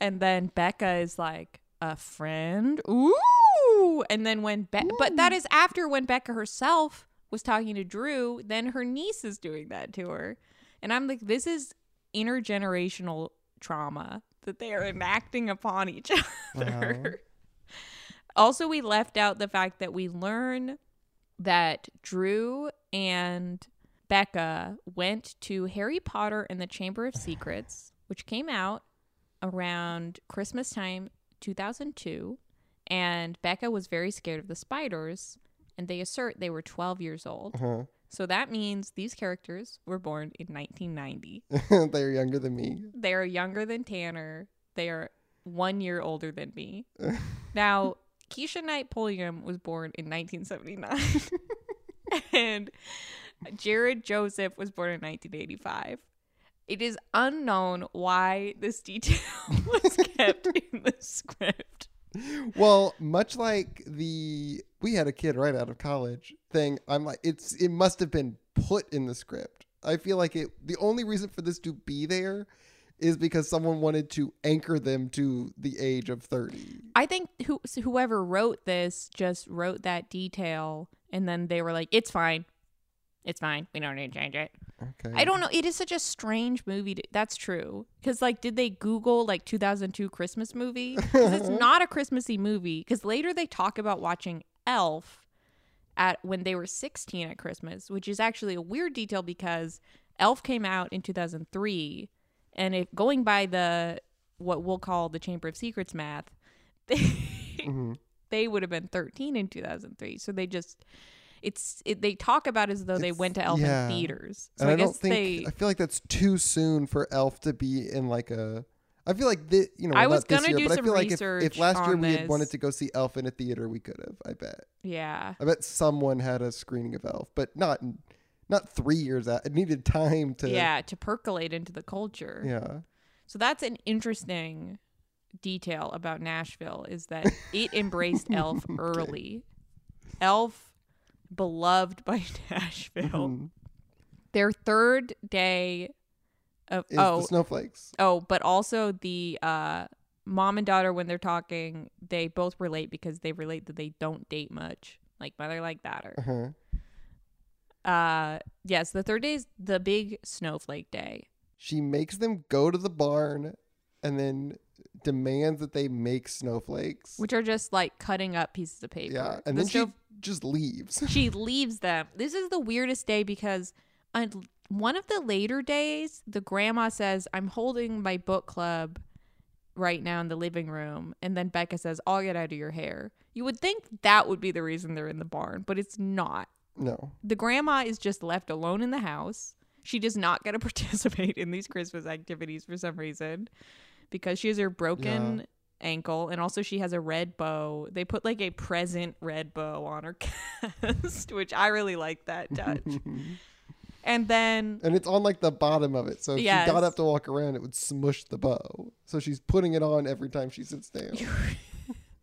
and then Becca is like a friend. Ooh, and then when Be- but that is after when Becca herself was talking to Drew. Then her niece is doing that to her, and I'm like, this is intergenerational trauma that they are enacting upon each other. Wow. Also, we left out the fact that we learn that Drew and Becca went to Harry Potter and the Chamber of Secrets, which came out around Christmas time 2002. And Becca was very scared of the spiders, and they assert they were 12 years old. Uh-huh. So that means these characters were born in 1990. They're younger than me. They are younger than Tanner. They are one year older than me. now, Keshia Knight Pulliam was born in 1979. and Jared Joseph was born in 1985. It is unknown why this detail was kept in the script. Well, much like the we had a kid right out of college thing, I'm like it's it must have been put in the script. I feel like it the only reason for this to be there is because someone wanted to anchor them to the age of 30. I think who, whoever wrote this just wrote that detail and then they were like, it's fine. It's fine. We don't need to change it. Okay. I don't know. It is such a strange movie. To, that's true. Because, like, did they Google, like, 2002 Christmas movie? Because it's not a Christmassy movie. Because later they talk about watching Elf at when they were 16 at Christmas, which is actually a weird detail because Elf came out in 2003. And if going by the, what we'll call the Chamber of Secrets math, they, Mhm. they would have been 13 in 2003. So they just, it's, it, they talk about it as though they went to Elf yeah. in theaters. So And I, I, don't think they, I feel like that's too soon for Elf to be in like a. I feel like the you know I was this gonna year, do but I some feel like if, if last year we had this. wanted to go see Elf in a theater, we could have. I bet. yeah. I bet someone had a screening of Elf, but not not three years out. It needed time to. yeah, to percolate into the culture. Yeah. So that's an interesting detail about Nashville is that it embraced Elf early. Elf beloved by Nashville. Mhm. Their third day of Is oh the snowflakes. oh, but also the uh mom and daughter when they're talking, they both relate because they relate that they don't date much. Like mother like daughter. Uh-huh. Uh yes, the third day is the big snowflake day. She makes them go to the barn, and then demands that they make snowflakes. which are just like cutting up pieces of paper. yeah, and The then she just leaves. she leaves them. This is the weirdest day because on one of the later days, the grandma says, "I'm holding my book club right now in the living room," and then Becca says, "I'll get out of your hair." You would think that would be the reason they're in the barn, but it's not. No. The grandma is just left alone in the house. She does not get to participate in these Christmas activities for some reason because she has her broken Yeah. ankle and also she has a red bow. They put like a present red bow on her cast, which I really like that touch. and then And it's on like the bottom of it. So if Yes. she got up to walk around, it would smush the bow. So she's putting it on every time she sits down.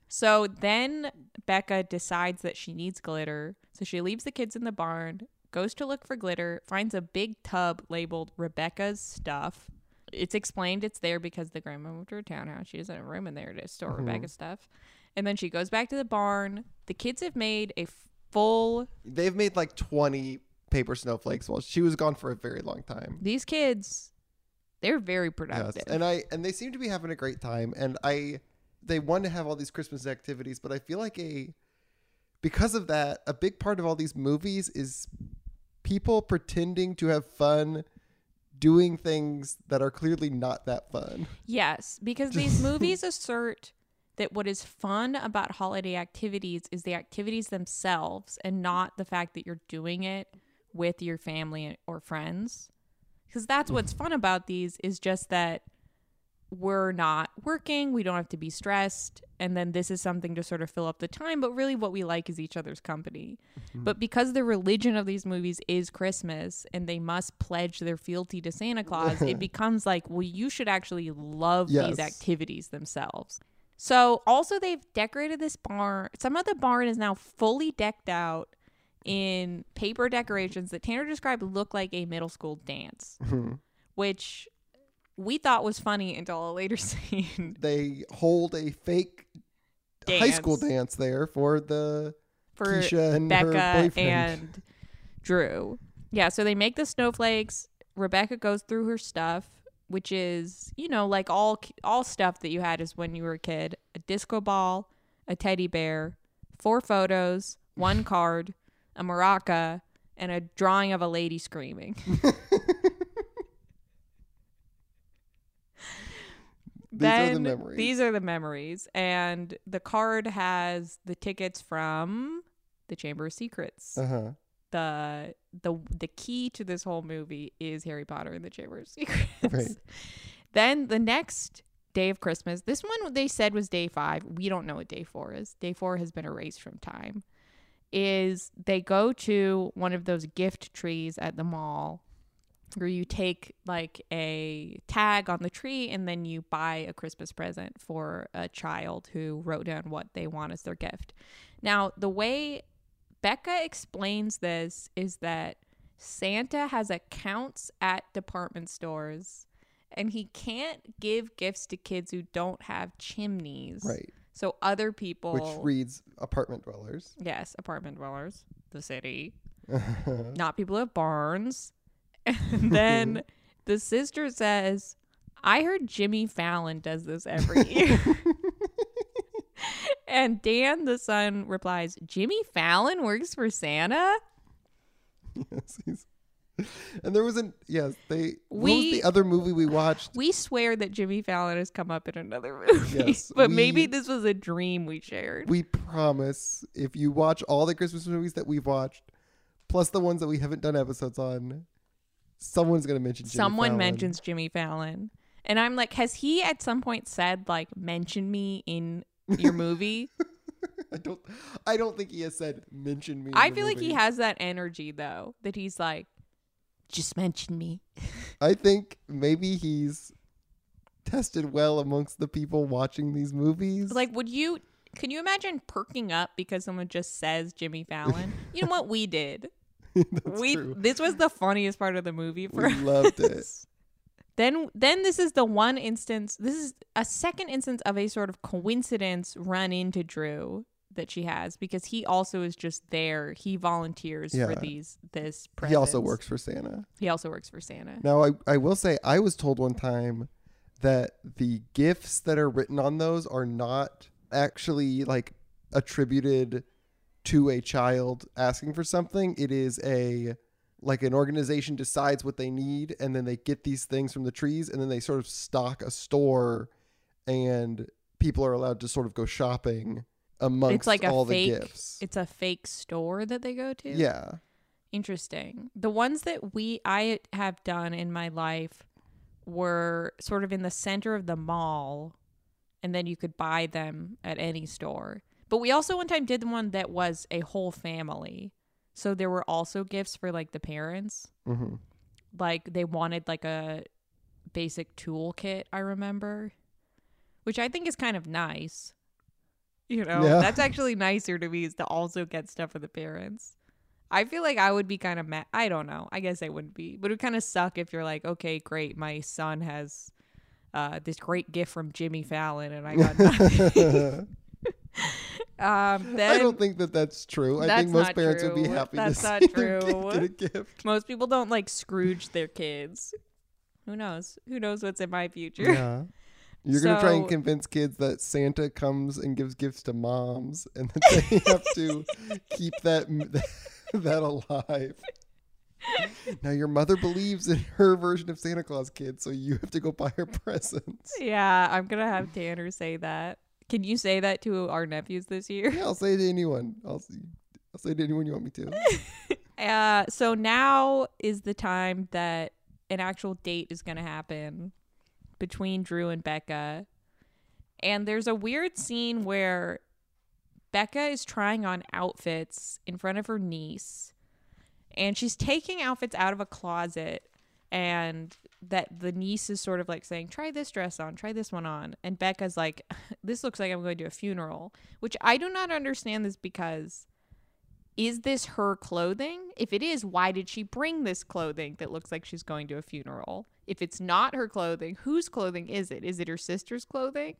So then Becca decides that she needs glitter. So she leaves the kids in the barn, goes to look for glitter, finds a big tub labeled Rebecca's stuff. It's explained it's there because the grandma moved to her townhouse. She doesn't have room in there to store Mhm. Rebecca's stuff. And then she goes back to the barn. The kids have made a full. They've made like 20 paper snowflakes while she was gone for a very long time. These kids, they're very Yes. productive. And I and they seem to be having a great time and I they want to have all these Christmas activities, but I feel like a because of that, a big part of all these movies is people pretending to have fun doing things that are clearly not that fun. Yes, because these movies assert that what is fun about holiday activities is the activities themselves and not the fact that you're doing it with your family or friends. Because that's what's fun about these is just that we're not working, we don't have to be stressed, and then this is something to sort of fill up the time, but really what we like is each other's company. But because the religion of these movies is Christmas and they must pledge their fealty to Santa Claus, it becomes like, well, you should actually love these activities themselves. So also they've decorated this barn. Some of the barn is now fully decked out in paper decorations that Tanner described look like a middle school dance, Mhm. which we thought was funny until a later scene. They hold a fake high school Dance. dance there for the for Keshia and her Becca boyfriend. and Drew. Yeah, so they make the snowflakes. Rebecca goes through her stuff, which is, you know, like all all stuff that you had as when you were a kid: a disco ball, a teddy bear, four photos, one card, a maraca, and a drawing of a lady screaming. These are the Then- memories. These are the memories, and the card has the tickets from the Chamber of Secrets uh huh. the the the key to this whole movie is Harry Potter and the Chamber of Secrets. Right. Then the next day of Christmas, this one they said was day five. We don't know what day four is. Day four has been erased from time. Is they go to one of those gift trees at the mall where you take like a tag on the tree and then you buy a Christmas present for a child who wrote down what they want as their gift. Now, the way Becca explains this is that Santa has accounts at department stores and he can't give gifts to kids who don't have chimneys. Right. So other people Which reads apartment dwellers. Yes, apartment dwellers, the city. Not people who have barns. And then the sister says, I heard Jimmy Fallon does this every year. and Dan, the son, replies, Jimmy Fallon works for Santa? yes, he's. And there was an yes. They what was the other movie we watched? We swear that Jimmy Fallon has come up in another movie. Yes, but we- maybe this was a dream we shared. We promise if you watch all the Christmas movies that we've watched, plus the ones that we haven't done episodes on, someone's gonna mention. Jimmy Someone Fallon. mentions Jimmy Fallon. And I'm like, has he at some point said, like, mention me in your movie? I don't. I don't think he has said mention me. I feel like he has that energy though, that he's like, just mention me. I think maybe he's tested well amongst the people watching these movies. Like, would you? Can you imagine perking up because someone just says Jimmy Fallon? you know what we did? We true. this was the funniest part of the movie for We loved it. us. Then then this is the one instance. This is a second instance of a sort of coincidence run into Drew that she has because he also is just there. He volunteers for these this. He also works for Santa. He also works for Santa. Now, I, I will say, I was told one time that the gifts that are written on those are not actually like attributed to a child asking for something. It is a like an organization decides what they need and then they get these things from the trees and then they sort of stock a store and people are allowed to sort of go shopping amongst It's like a all fake. the gifts. It's a fake store that they go to. Yeah. Interesting. The ones that we I have done in my life were sort of in the center of the mall and then you could buy them at any store. But we also one time did one that was a whole family. So there were also gifts for like the parents. hmm Like they wanted like a basic toolkit, I remember, which I think is kind of nice. You know, Yeah. that's actually nicer to me is to also get stuff for the parents. I feel like I would be kind of mad. I don't know. I guess I wouldn't be, but it would kind of suck if you're like, okay, great, my son has uh, this great gift from Jimmy Fallon, and I got nothing. um, then I don't think that that's true. I think most parents would be happy That's to not see their kid true. get a gift. most people don't like Scrooge their kids. Who knows? Who knows what's in my future? Yeah. You're gonna try and convince kids that Santa comes and gives gifts to moms, and that they have to keep that that alive. Now your mother believes in her version of Santa Claus, kid, so you have to go buy her presents. Yeah, I'm gonna have Tanner say that. Can you say that to our nephews this year? Yeah, I'll say it to anyone. I'll see. I'll say it to anyone you want me to. Uh, so now is the time that an actual date is gonna happen between Drew and Becca. And there's a weird scene where Becca is trying on outfits in front of her niece. And she's taking outfits out of a closet. And that the niece is sort of like saying, "Try this dress on, try this one on," and Becca's like, "This looks like I'm going to a funeral," which I do not understand. This because is this her clothing? If it is, why did she bring this clothing that looks like she's going to a funeral? If it's not her clothing, whose clothing is it? Is it her sister's clothing?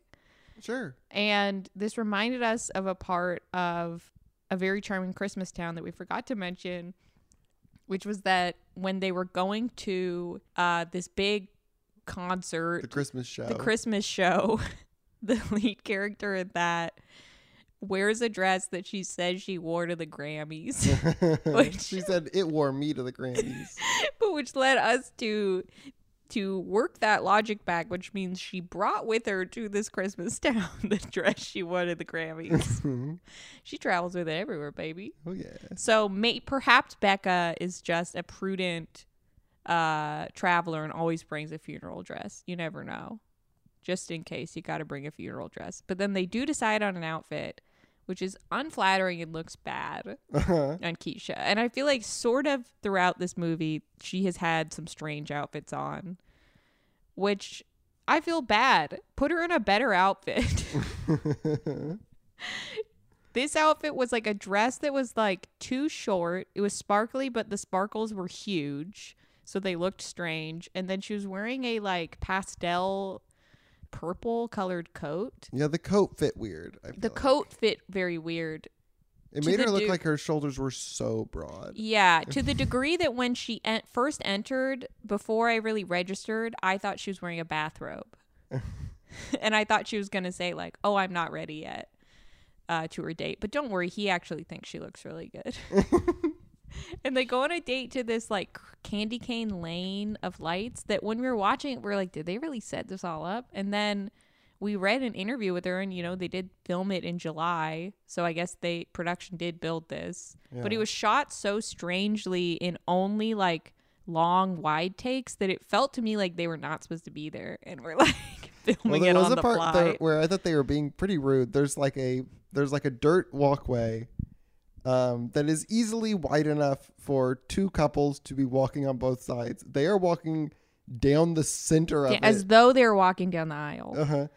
Sure. And this reminded us of a part of a very charming Christmas town that we forgot to mention, which was that when they were going to uh, this big concert, The Christmas show. the Christmas show, the lead character in that wears a dress that she says she wore to the Grammys, Which- she said it wore me to the Grammys. but which led us to to work that logic back, which means she brought with her to this Christmas town the dress she wore at the Grammys. she travels with it everywhere, baby. oh yeah. So may, perhaps Becca is just a prudent uh, traveler and always brings a funeral dress. You never know. Just in case you got to bring a funeral dress. But then they do decide on an outfit, which is unflattering and looks bad Uh-huh. on Keshia. And I feel like sort of throughout this movie, she has had some strange outfits on, which I feel bad. Put her in a better outfit. this outfit was like a dress that was like too short. It was sparkly, but the sparkles were huge. So they looked strange. And then she was wearing a like pastel purple colored coat. yeah, the coat fit weird. The like. coat fit very weird. It made her look like her shoulders were so broad. Yeah, to the degree that when she en- first entered, before I really registered, I thought she was wearing a bathrobe. and I thought she was going to say, like, oh, I'm not ready yet uh, to her date. But don't worry, he actually thinks she looks really good. and they go on a date to this, like, candy cane lane of lights that when we were watching it, we are like, did they really set this all up? And then we read an interview with her and you know they did film it in july so i guess they production did build this but it was shot so strangely in only like long wide takes that it felt to me like they were not supposed to be there and we're like Well, filming there it was on a the part fly where I thought they were being pretty rude. There's like a there's like a dirt walkway um, that is easily wide enough for two couples to be walking on both sides. They are walking down the center of Yeah, as it. though they're walking down the aisle Uh-huh.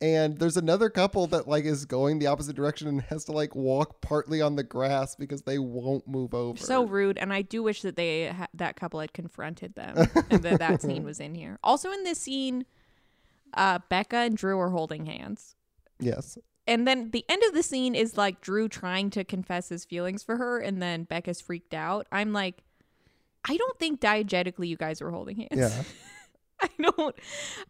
And there's another couple that like is going the opposite direction and has to like walk partly on the grass because they won't move over. so rude and i do wish that they ha- that couple had confronted them and that that scene was in here also in this scene uh becca and drew are holding hands yes. And then the end of the scene is like Drew trying to confess his feelings for her, and then Becca's freaked out. I'm like, I don't think diegetically you guys were holding hands. Yeah. I don't.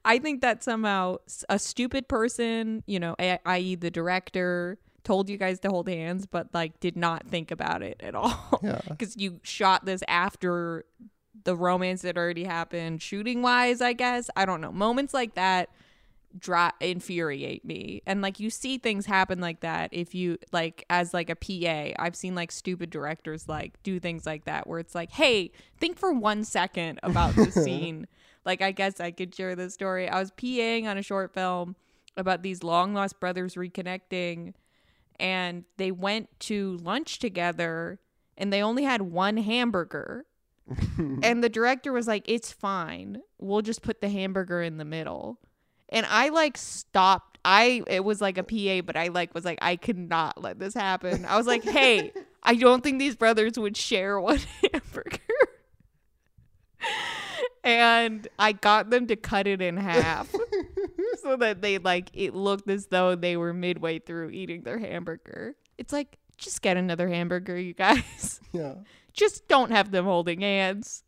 I think that somehow a stupid person, you know, i.e., the director, told you guys to hold hands, but like did not think about it at all. Yeah. Because you shot this after the romance that already happened, shooting wise, I guess. I don't know. Moments like that dri infuriate me. And like you see things happen like that if you like as like a pa i've seen like stupid directors like do things like that where it's like hey think for one second about the scene. Like i guess i could share this story. I was paing on a short film about these long lost brothers reconnecting and they went to lunch together and they only had one hamburger. And the director was like it's fine. We'll just put the hamburger in the middle and I like stopped. I it was like a PA, but I like was like I could not let this happen. I was like, hey, I don't think these brothers would share one hamburger. and I got them to cut it in half so that they like it looked as though they were midway through eating their hamburger. It's like just get another hamburger, you guys. Yeah. just don't have them holding hands.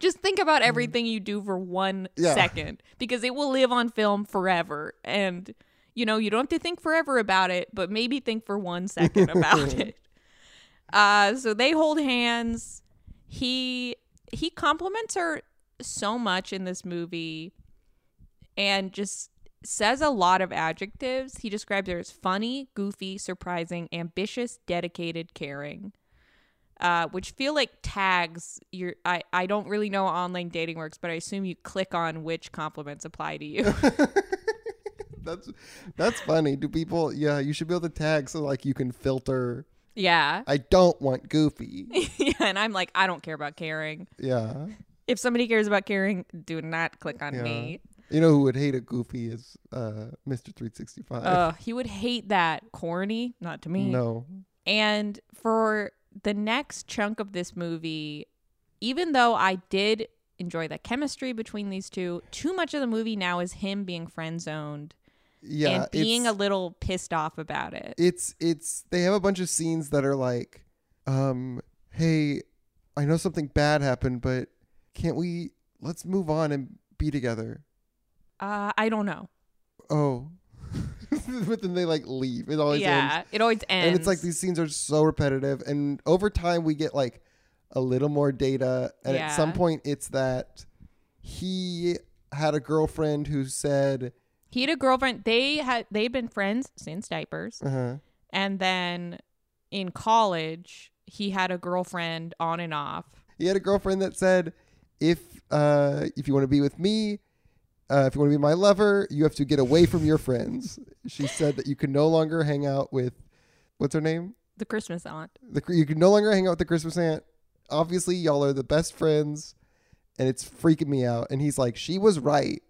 Just think about everything you do for one second Yeah. because it will live on film forever. And, you know, you don't have to think forever about it, but maybe think for one second about it. Uh, so they hold hands. He he compliments her so much in this movie and just says a lot of adjectives. He describes her as funny, goofy, surprising, ambitious, dedicated, caring uh, which feel like tags. You're, I, I don't really know online dating works, but I assume you click on which compliments apply to you. That's that's funny. Do people? Yeah, you should be able to tag so like you can filter. yeah. I don't want goofy. yeah. And I'm like, I don't care about caring. Yeah. if somebody cares about caring, do not click on Yeah. me. You know who would hate a goofy is uh, Mr. 365. Uh, he would hate that. Corny, not to me. no. And for the next chunk of this movie, even though I did enjoy the chemistry between these two, too much of the movie now is him being friend zoned Yeah. and being a little pissed off about it. it's it's they have a bunch of scenes that are like, um, hey, I know something bad happened, but can't we let's move on and be together? Uh, I don't know. Oh. But then they like leave. It always ends. yeah, it always ends. And it's like these scenes are so repetitive and over time we get like a little more data and at some point it's that he had a girlfriend who said he had a girlfriend. They had they've been friends since diapers, uh-huh, and then in college he had a girlfriend on and off. he had a girlfriend that said if uh if you want to be with me uh, if you want to be my lover you have to get away from your friends. She said that you can no longer hang out with what's her name? The Christmas aunt. the you can no longer hang out with the christmas aunt. Obviously y'all are the best friends and it's freaking me out. And he's like she was right.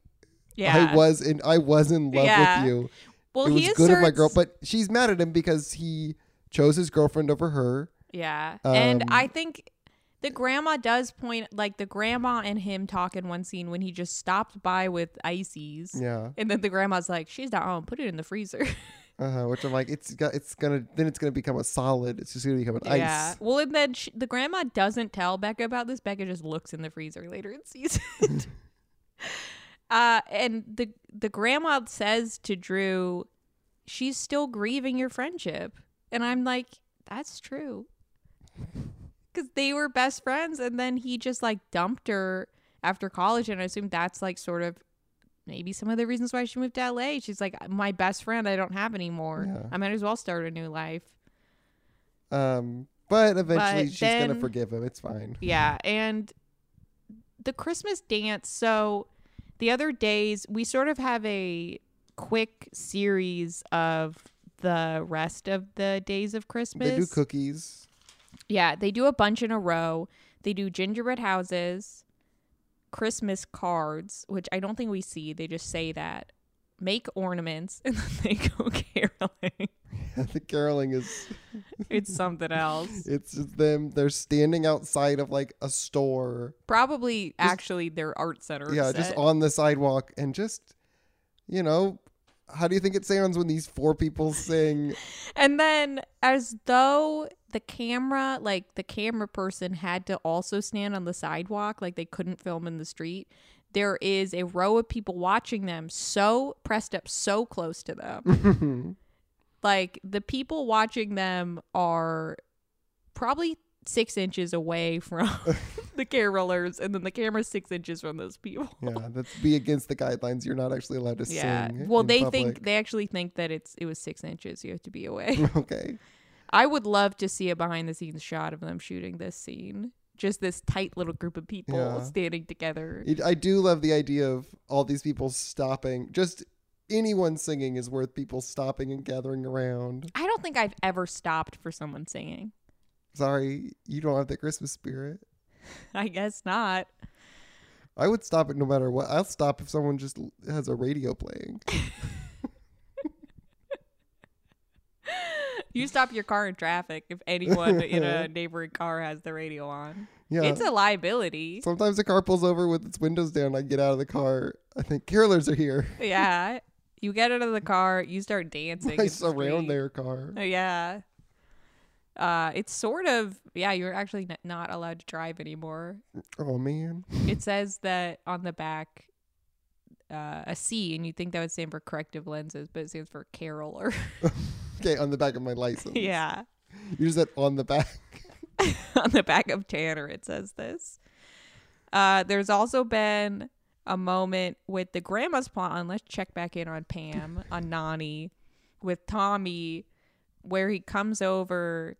Yeah, i was in i was in love Yeah. with you. Well, it was he good of my girl but she's mad at him because he chose his girlfriend over her. Yeah. and Um, I think the grandma does point like the grandma and him talk in one scene when he just stopped by with ices. yeah And then the grandma's like, She's not home, put it in the freezer. uh-huh which i'm like it's got it's gonna then it's gonna become a solid it's just gonna become an ice. Yeah. Well, and then sh the grandma doesn't tell Becca about this. Becca just looks in the freezer later and sees it. uh, and the the grandma says to Drew, "She's still grieving your friendship," and I'm like, "That's true," because they were best friends, and then he just like dumped her after college, and I assume that's like sort of. Maybe some of the reasons why she moved to LA. She's like, my best friend I don't have anymore. Yeah. I might as well start a new life. um but eventually But she's gonna forgive him it's fine Yeah, and the Christmas dance. So the other days we sort of have a quick series of the rest of the days of Christmas. they do cookies Yeah, they do a bunch in a row. They do gingerbread houses, Christmas cards, which I don't think we see. They just say that. Make ornaments and then they go caroling. the caroling is it's something else. it's them they're standing outside of like a store Probably actually their art center. yeah just on the sidewalk and just you know how do you think it sounds when these four people sing And then, as though the camera, like the camera person, had to also stand on the sidewalk, like they couldn't film in the street, there is a row of people watching them so pressed up so close to them. like the people watching them are probably six inches away from the carolers, and then the camera's six inches from those people. yeah that's be against the guidelines you're not actually allowed to Yeah. sing Well, they public. think they actually think that it's it was six inches. You have to be away. okay I would love to see a behind the scenes shot of them shooting this scene. Just this tight little group of people Yeah. standing together. It, I do love the idea of all these people stopping. Just anyone singing is worth people stopping and gathering around. I don't think I've ever stopped for someone singing. Sorry, you don't have the Christmas spirit. I guess not. I would stop it no matter what. I'll stop if someone just has a radio playing. You stop your car in traffic if anyone in a neighboring car has the radio on. Yeah. It's a liability. Sometimes the car pulls over with its windows down. I get out of the car. I think carolers are here. yeah. You get out of the car, you start dancing. I surround street. their car. Oh, yeah. Uh, it's sort of yeah. You're actually n- not allowed to drive anymore. Oh man. it says that on the back uh, a C, and you'd think that would stand for corrective lenses, but it stands for caroler. Okay, on the back of my license. yeah, You just said on the back. on the back of Tanner it says this. Uh, there's also been a moment with the grandma's plot. And let's check back in on Pam on Nani with Tommy, where he comes over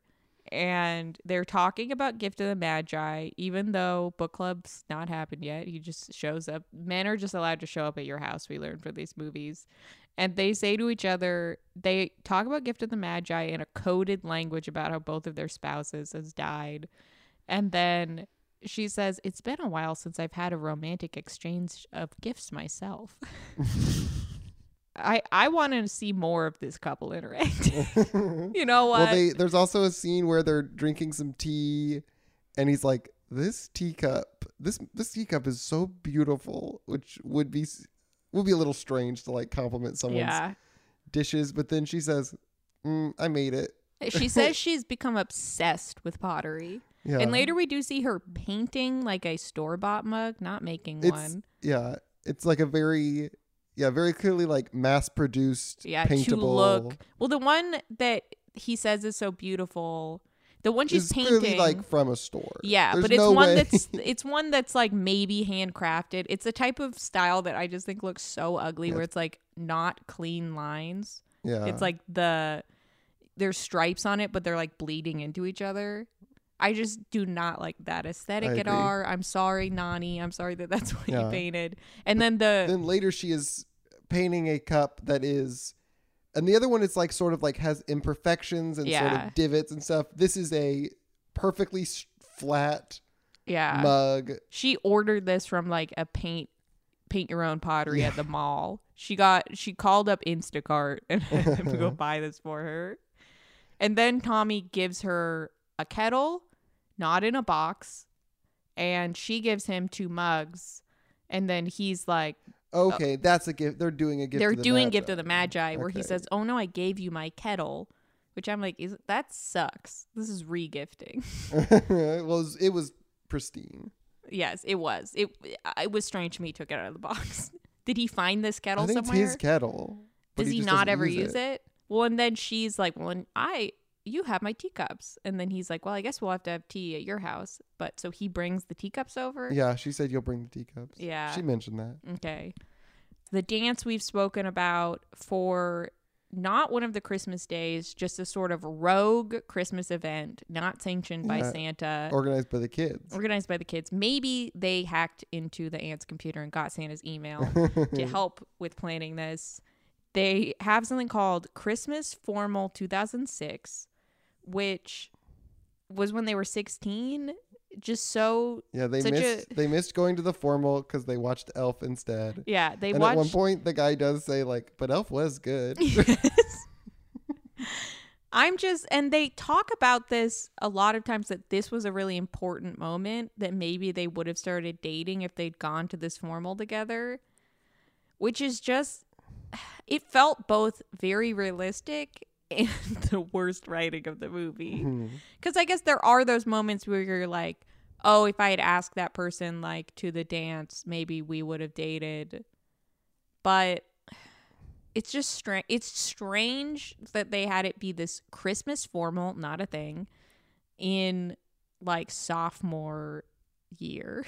and they're talking about Gift of the Magi, even though book club's not happened yet. He just shows up. Men are just allowed to show up at your house, we learn from these movies. And they say to each other, they talk about Gift of the Magi in a coded language about how both of their spouses has died. And then she says, It's been a while since I've had a romantic exchange of gifts myself. I I want to see more of this couple interact. you know what? Well, they there's also a scene where they're drinking some tea, and he's like, "This teacup, this this teacup is so beautiful," which would be would be a little strange to like compliment someone's yeah. dishes. But then she says, mm, "I made it." She says she's become obsessed with pottery. Yeah, And later we do see her painting like a store bought mug, not making It's- one. yeah, it's like a very yeah, very clearly like mass produced, Yeah, paintable. to look. Well, the one that he says is so beautiful, the one she's painting. like from a store. yeah, There's but it's no one way- that's it's one that's like maybe handcrafted. It's a type of style that I just think looks so ugly, Yeah. where it's like not clean lines. yeah. It's like the there's stripes on it, but they're like bleeding into each other. I just do not like that aesthetic at all. I'm sorry, Nani. I'm sorry that that's what Yeah. you painted. And then the then later she is painting a cup that is and the other one is like sort of like has imperfections and sort of divots and stuff this is a perfectly flat yeah, mug she ordered this from like a paint paint your own pottery at the mall. She got she called up Instacart and had them go buy this for her. And then Tommy gives her a kettle, not in a box, and she gives him two mugs. And then he's like, uh, okay that's a gift they're doing a gift they're doing Magi. gift of the magi where he says oh no i gave you my kettle which i'm like is that sucks. This is regifting. Well, it was, it was pristine. Yes it was. It it was strange to me he took it out of the box. Did he find this kettle i think somewhere it's his kettle does he, just not ever use use it? well and then she's like well and i you have my teacups and then he's like well i guess we'll have to have tea at your house but so he brings the teacups over yeah she said you'll bring the teacups Yeah. she mentioned that Okay. The dance we've spoken about for not one of the Christmas days, just a sort of rogue Christmas event, not sanctioned by Yeah. Santa, organized by the kids organized by the kids. Maybe they hacked into the aunt's computer and got Santa's email to help with planning this. They have something called Christmas Formal 2006, which was when they were 16. Just so, yeah they Such a- missed they missed going to the formal because they watched elf instead yeah, they and watched. at one point the guy does say like but elf was good Yes. I'm just, and they talk about this a lot of times that this was a really important moment that maybe they would have started dating if they'd gone to this formal together, which is just, it felt both very realistic and the worst writing of the movie. Because I guess there are those moments where you're like, oh, if I had asked that person like to the dance, maybe we would have dated. But it's just strange. It's strange that they had it be this Christmas formal, not a thing, in like sophomore year.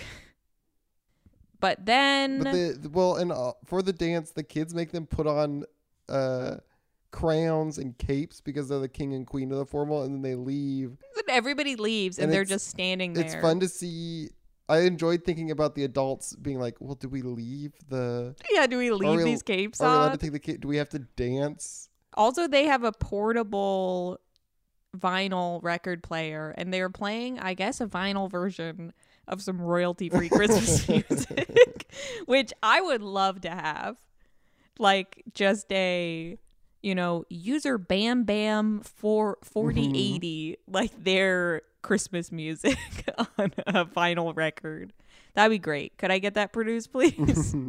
but then, But the well, and uh, for the dance, the kids make them put on uh, crowns and capes because they're the king and queen of the formal, and then they leave. then everybody leaves and, And they're just standing there. It's fun to see. I enjoyed thinking about the adults being like, "Well, do we leave the? Yeah, do we leave we- these capes Are we allowed to take the kid? Do we have to dance?" Also, they have a portable vinyl record player, and they're playing, I guess, a vinyl version of some royalty free Christmas music, which I would love to have. Like, just a, you know, user Bam Bam for 4080, mm-hmm. like their Christmas music on a vinyl record. That'd be great. Could I get that produced, please?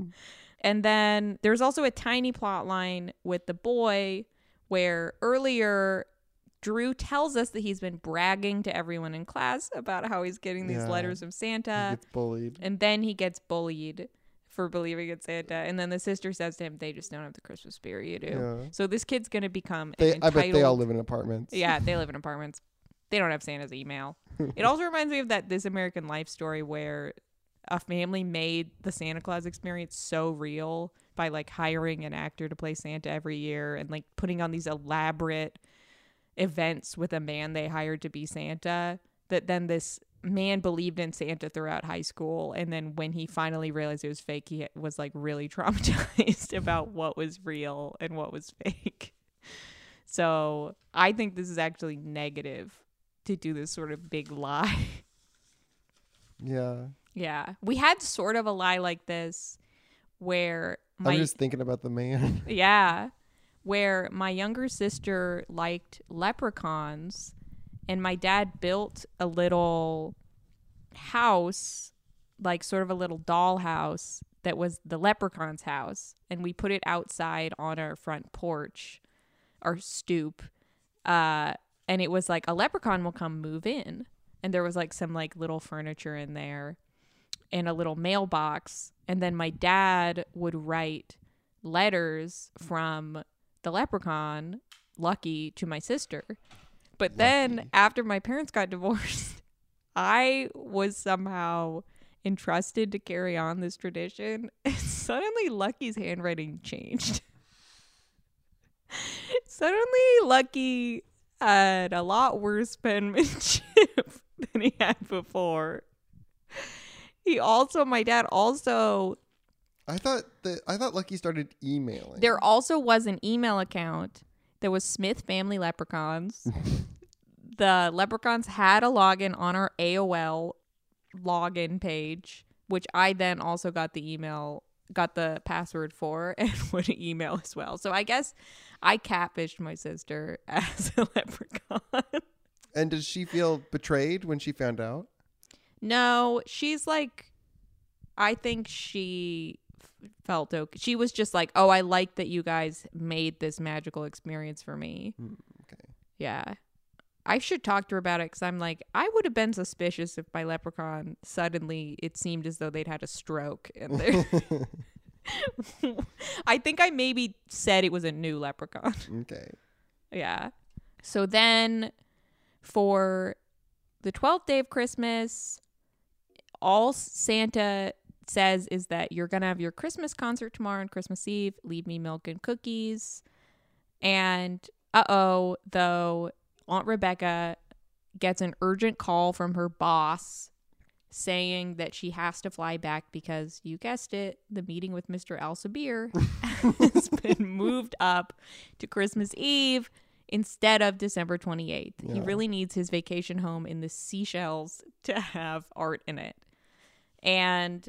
And then there's also a tiny plot line with the boy where earlier Drew tells us that he's been bragging to everyone in class about how he's getting these Yeah. letters from He Santa. gets bullied. And then he gets bullied for believing in Santa. And then the sister says to him, they just don't have the Christmas spirit you do. Yeah. So this kid's going to become They, an I bet they all live in apartments. yeah, they live in apartments. They don't have Santa's email. it also reminds me of that This American Life story where a family made the Santa Claus experience so real by like hiring an actor to play Santa every year and like putting on these elaborate events with a man they hired to be Santa that then this man believed in Santa throughout high school and then when he finally realized it was fake he was like really traumatized about what was real and what was fake. So, I think this is actually negative to do this sort of big lie. Yeah. Yeah. We had sort of a lie like this where my I'm just thinking about the man. yeah, where my younger sister liked leprechauns and my dad built a little house like sort of a little doll house that was the leprechaun's house and we put it outside on our front porch our stoop uh and it was like a leprechaun will come move in and there was like some like little furniture in there and a little mailbox and then my dad would write letters from the leprechaun lucky to my sister but then after my parents got divorced i was somehow entrusted to carry on this tradition and suddenly lucky's handwriting changed. Suddenly lucky had a lot worse penmanship than he had before. He also my dad also I thought that I thought Lucky started emailing. there also was an email account that was Smith Family Leprechauns. the Leprechauns had a login on our AOL login page, which I then also got the email, got the password for, and would email as well. So I guess I catfished my sister as a leprechaun. And did she feel betrayed when she found out? No, she's like, I think she felt okay. She was just like, oh, I like that you guys made this magical experience for me. Hmm, okay. Yeah. I should talk to her about it because I'm like, I would have been suspicious if my leprechaun suddenly it seemed as though they'd had a stroke. And they're- I think I maybe said it was a new leprechaun. Okay. Yeah. So then for the 12th day of Christmas, all Santa says is that you're going to have your Christmas concert tomorrow on Christmas Eve. Leave me milk and cookies. And uh oh, though, Aunt Rebecca gets an urgent call from her boss saying that she has to fly back because you guessed it, the meeting with Mr. Al Sabir has been moved up to Christmas Eve instead of December 28th. He really needs his vacation home in the Seychelles to have art in it. And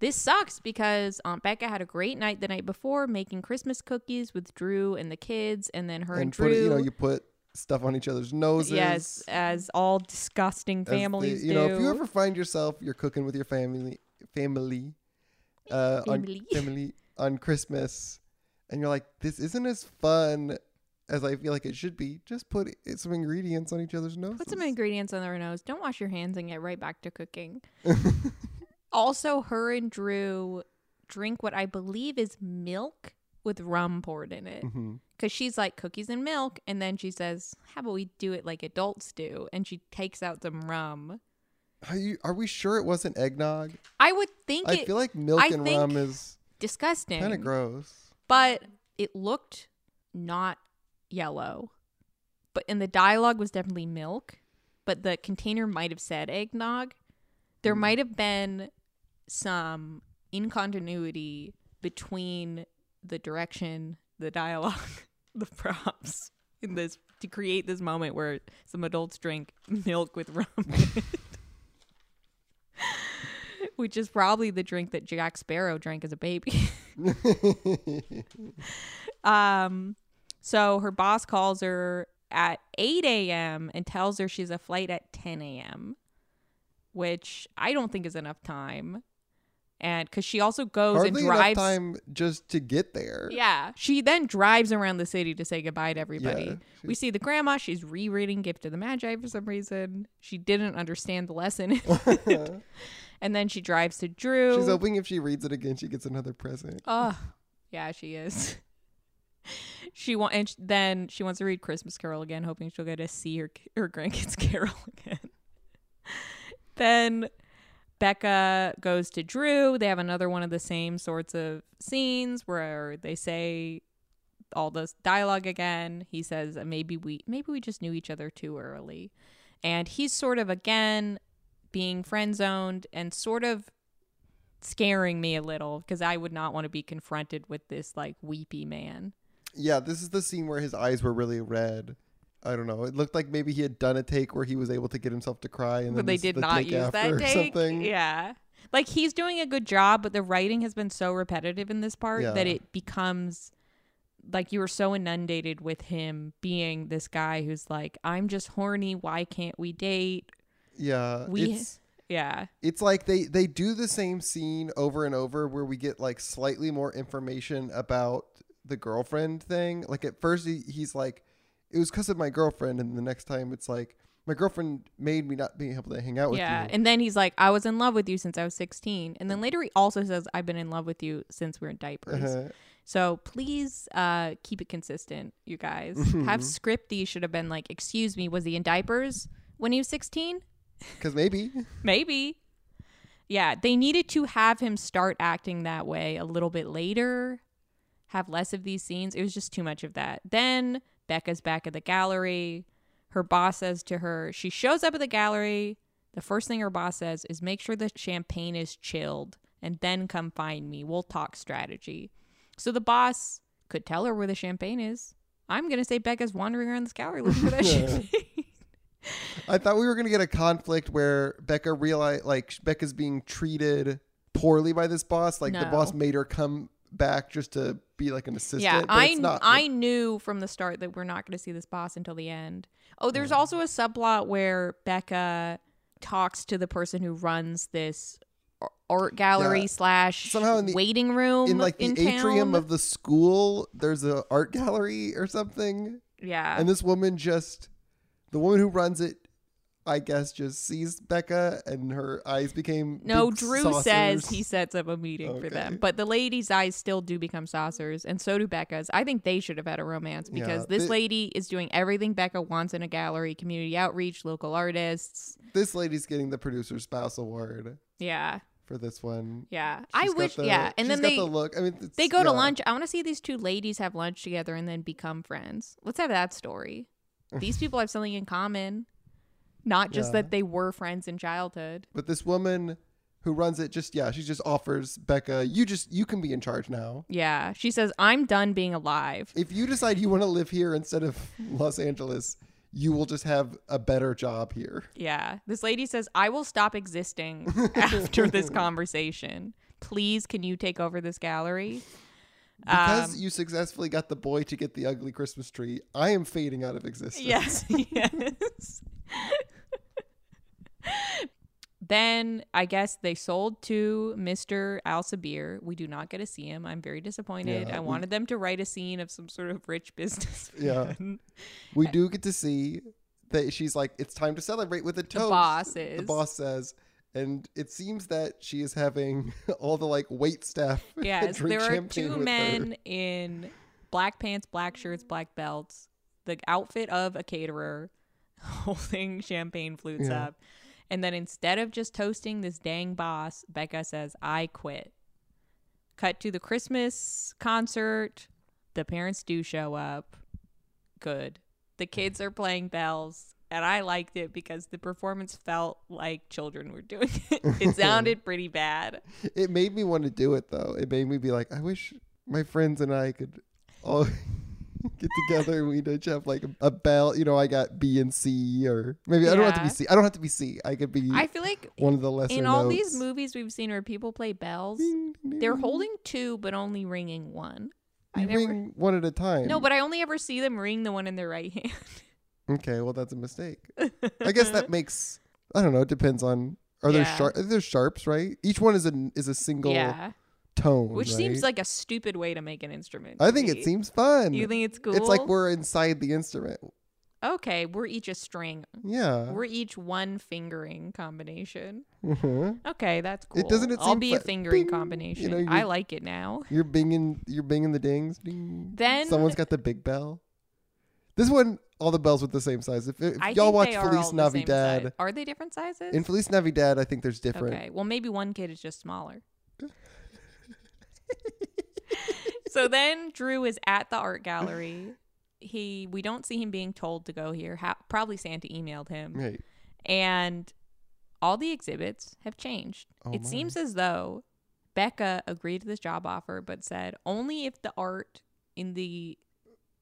this sucks because Aunt Becca had a great night the night before making Christmas cookies with Drew and the kids, and then her and, and Drew. put you know, you put stuff on each other's noses. yes, as all disgusting as the- families you do. know, if you ever find yourself you're cooking with your family, family, uh, Family. on family on Christmas, and you're like, this isn't as fun as I feel like it should be. Just put some ingredients on each other's noses. Put some ingredients on their nose. Don't wash your hands and get right back to cooking. also, her and Drew drink what I believe is milk with rum poured in it. hmm Because she's like cookies and milk. And then she says, How about we do it like adults do? And she takes out some rum. Are you? Are we sure it wasn't eggnog? I would think I it feel like milk I and rum is disgusting. kind of gross. But it looked not yellow. But in the dialogue was definitely milk. But the container might have said eggnog. There Hmm. might have been some incontinuity between the direction, the dialogue, the props in this to create this moment where some adults drink milk with rum. Which is probably the drink that Jack Sparrow drank as a baby. Um, so her boss calls her at 8 a.m. and tells her she's a flight at 10 a.m., which I don't think is enough time. And because she also goes and drives, Hardly and drives. time just to get there. Yeah. She then drives around the city to say goodbye to everybody. Yeah, we see the grandma. She's rereading Gift of the Magi for some reason. She didn't understand the lesson. and then she drives to Drew. She's hoping if she reads it again, she gets another present. Oh, yeah, she is. she want and sh- then she wants to read Christmas Carol again, hoping she'll get to see her her grandkids Carol again. then Becca goes to Drew. They have another one of the same sorts of scenes where they say all this dialogue again. He says maybe we maybe we just knew each other too early. And he's sort of again being friend zoned and sort of scaring me a little because I would not want to be confronted with this like weepy man. Yeah, this is the scene where his eyes were really red, I don't know. It looked like maybe he had done a take where he was able to get himself to cry, and but then they did the not use that or take. something. Yeah. Like he's doing a good job, but the writing has been so repetitive in this part that it becomes like you were so inundated with him being this guy who's like, I'm just horny. Why can't we date? Yeah, We- it's Yeah. it's like they they do the same scene over and over where we get like slightly more information about the girlfriend thing. Like at first he, he's like, it was because of my girlfriend, and the next time it's like my girlfriend made me not being able to hang out with Yeah. you. Yeah. And then he's like, I was in love with you since I was 16. And then later he also says, I've been in love with you since we were in diapers. Uh-huh. So please uh, keep it consistent, you guys. Have Scripty should have been like, excuse me, was he in diapers when he was 16? Because maybe Maybe. Yeah, they needed to have him start acting that way a little bit later, have less of these scenes. It was just too much of that. Then Becca's back at the gallery. Her boss says to her, she shows up at the gallery. The first thing her boss says is, make sure the champagne is chilled and then come find me. We'll talk strategy. So the boss could tell her where the champagne is. I'm going to say Becca's wandering around this gallery looking for that champagne. I thought we were gonna get a conflict where Becca realized like Becca's being treated poorly by this boss. Like the boss made her come back just to be like an assistant. Yeah, but I it's not. I knew from the start that we're not going to see this boss until the end. Oh, there's also a subplot where Becca talks to the person who runs this art gallery Yeah. slash Somehow in the- waiting room in like the in atrium town. of the school, there's a art gallery or something, yeah. and this woman just, the woman who runs it, I guess, just sees Becca, and her eyes became no, Drew saucers. says he sets up a meeting for them, but the lady's eyes still do become saucers, and so do Becca's. I think they should have had a romance because Yeah, this they- lady is doing everything Becca wants in a gallery: community outreach, local artists. This lady's getting the producer spouse award Yeah, for this one. yeah. She's I wish. the- yeah, and then they the look. I mean, They go to lunch. I want to see these two ladies have lunch together and then become friends. Let's have that story. These people have something in common, not just Yeah. that they were friends in childhood. But this woman who runs it just yeah, she just offers Becca, you just you can be in charge now. Yeah. She says, I'm done being alive. If you decide you want to live here instead of Los Angeles, you will just have a better job here. Yeah. This lady says, I will stop existing after this conversation. Please, can you take over this gallery? Because Um, you successfully got the boy to get the ugly Christmas tree, I am fading out of existence. Yes, yes. Then I guess they sold to Mr. Al Sabir. We do not get to see him. I'm very disappointed. Yeah, I we- wanted them to write a scene of some sort of rich business. Yeah. We do get to see that she's like, it's time to celebrate with a The toast. boss The boss says. And it seems that she is having all the like wait staff Yes, there are two men her. in black pants, black shirts, black belts, the outfit of a caterer, holding champagne flutes Yeah. up. And then instead of just toasting this dang boss, Becca says, I quit. Cut to the Christmas concert. The parents do show up. Good. The kids are playing bells. And I liked it because the performance felt like children were doing it. It sounded pretty bad. It made me want to do it though. It made me be like, I wish my friends and I could all get together and we'd each have like a, a bell. You know, I got B and C, or maybe I don't have to be C. I don't have to be C. I could be I feel like one of the lesser in all notes. these movies we've seen where people play bells, Ding, ding, they're holding two but only ringing one. I never- ring one at a time. No, but I only ever see them ring the one in their right hand. okay, well that's a mistake. I guess that makes. I don't know. It depends on. Are there Yeah. sharp? There's sharps, right? Each one is a is a single yeah, tone, which seems like a stupid way to make an instrument. I think it seems fun. You think it's cool? It's like we're inside the instrument. okay. We're each a string. Yeah. We're each one fingering combination. Mhm. Okay, that's cool. It doesn't it I'll be a fingering bing, combination. you know, I like it now. You're binging. You're binging the dings. Ding. Then- someone's got the big bell. This one, all the bells with the same size. If, if y'all watch Feliz Navidad, size. Are they different sizes? in Feliz Navidad, I think there's different. Okay. Well, maybe one kid is just smaller. so then Drew is at the art gallery. He we don't see him being told to go here. Ha- probably Santa emailed him. Right. And all the exhibits have changed. Oh it my. seems as though Becca agreed to this job offer but said only if the art in the